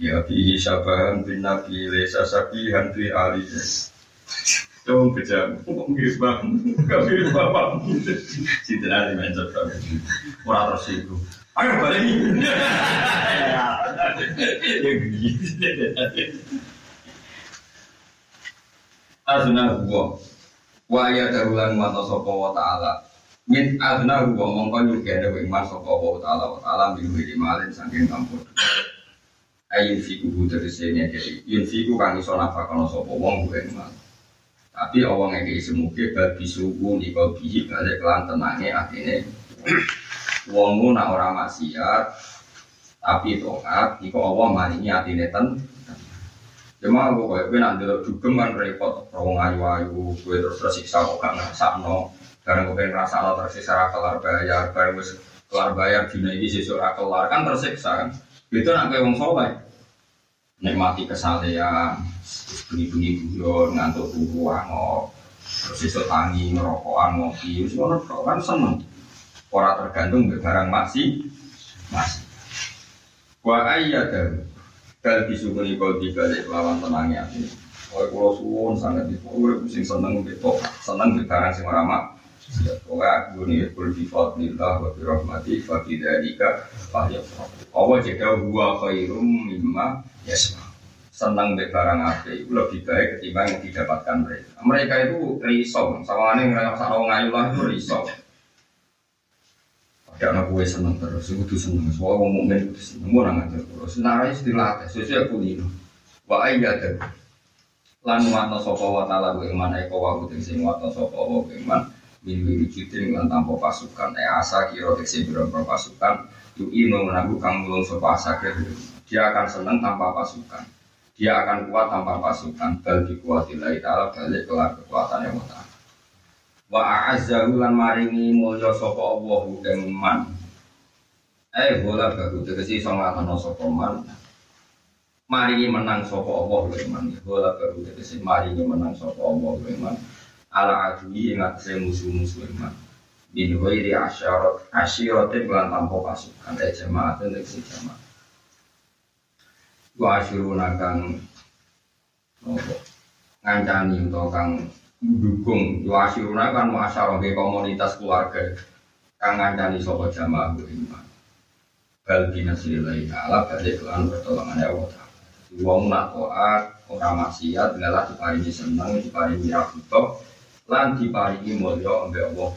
Ya bihi syabahan bin nabi lesa sabihan bi ali. Dong kejam, mirip bang, mirip bapak? Tidak ada main cerita Murah terus itu Ayo balik. Ya gitu. Azna huwa Wa ya darulan wa sopo wa ta'ala. Min azna huwa mongko nyugi ada iman sopo wa ta'ala. Wa ta'ala Min wili malin sangking kampur ayun fiku dari sini jadi yun fiku kang iso nafkah kono sopo wong gue mal tapi awang yang semuge bagi suku di kau bihi balik kelan tenange akhirnya wongmu nak orang maksiat tapi tokat iko awang maringi atine ten Cuma aku kayak gue nanti dugem kan repot, rawong ayu ayu, gue terus tersiksa kok gak ngerasa no, karena gue pengen rasa lo tersiksa kelar bayar, bareng gue kelar bayar dina ini sesuatu kelar. Kan tersiksa kan, itu nak kayak wong soleh, nikmati kesalehan, bunyi-bunyi guyon, ngantuk turu angok, terus iso tangi ngerokokan ngopi, terus ngono kan seneng. Orang tergantung barang masih masih. Wa ayyadahu Bal bisukuni kau dibalik lawan tenangnya ini. Oleh kulo suwon sangat itu, gue pusing seneng gitu, seneng di barang sing ora mak. Pokoknya aku nih kul bi fadlillah wa bi rahmati fa bi dzalika falyafrah. Allah jika huwa khairum mimma yasma. Senang di barang ape itu lebih baik ketimbang yang didapatkan mereka. Mereka itu risau, ini mereka orang ngayu lah itu risau. Ya anak gue seneng terus, itu seneng. Soalnya mau mukmin itu seneng, mau nang ngajar terus. Narai istilah sesuai aku lino. Wa ayyada. Lan watna sapa wa taala ku iman. Eko wa kuting sing watna sapa wa iman. Min wiwujudin lan tanpa pasukan. E asa kira tekse biro pasukan. Tu ino menabu kang mulung sapa asa dia akan seneng tanpa pasukan. Dia akan kuat tanpa pasukan. Bal dikuatilai ta'ala balik kelar kekuatannya wa wa a'azzahu lan maringi mulya sapa Allah ing man. Eh bola bagu tegesi iso nglakoni sapa man. Maringi menang sapa Allah ing man. Bola bagu tegesi maringi menang sapa Allah ing man. Ala adui ing atase musuh-musuh iman bin ghairi asyarat asyiratin lan tanpa pasukan. Eh jamaah dan si jamaah. Wa asyiruna kang ngancani utawa kang mendukung. Wa asyiruna kan masyarakat komunitas keluarga. Kang ngancani sapa jamaah iman bal binasrillahi ta'ala balik lan pertolongan Allah ta'ala. Wong nak ora maksiat ngalah diparingi seneng diparingi rabuto lan diparingi mulya ambek Allah.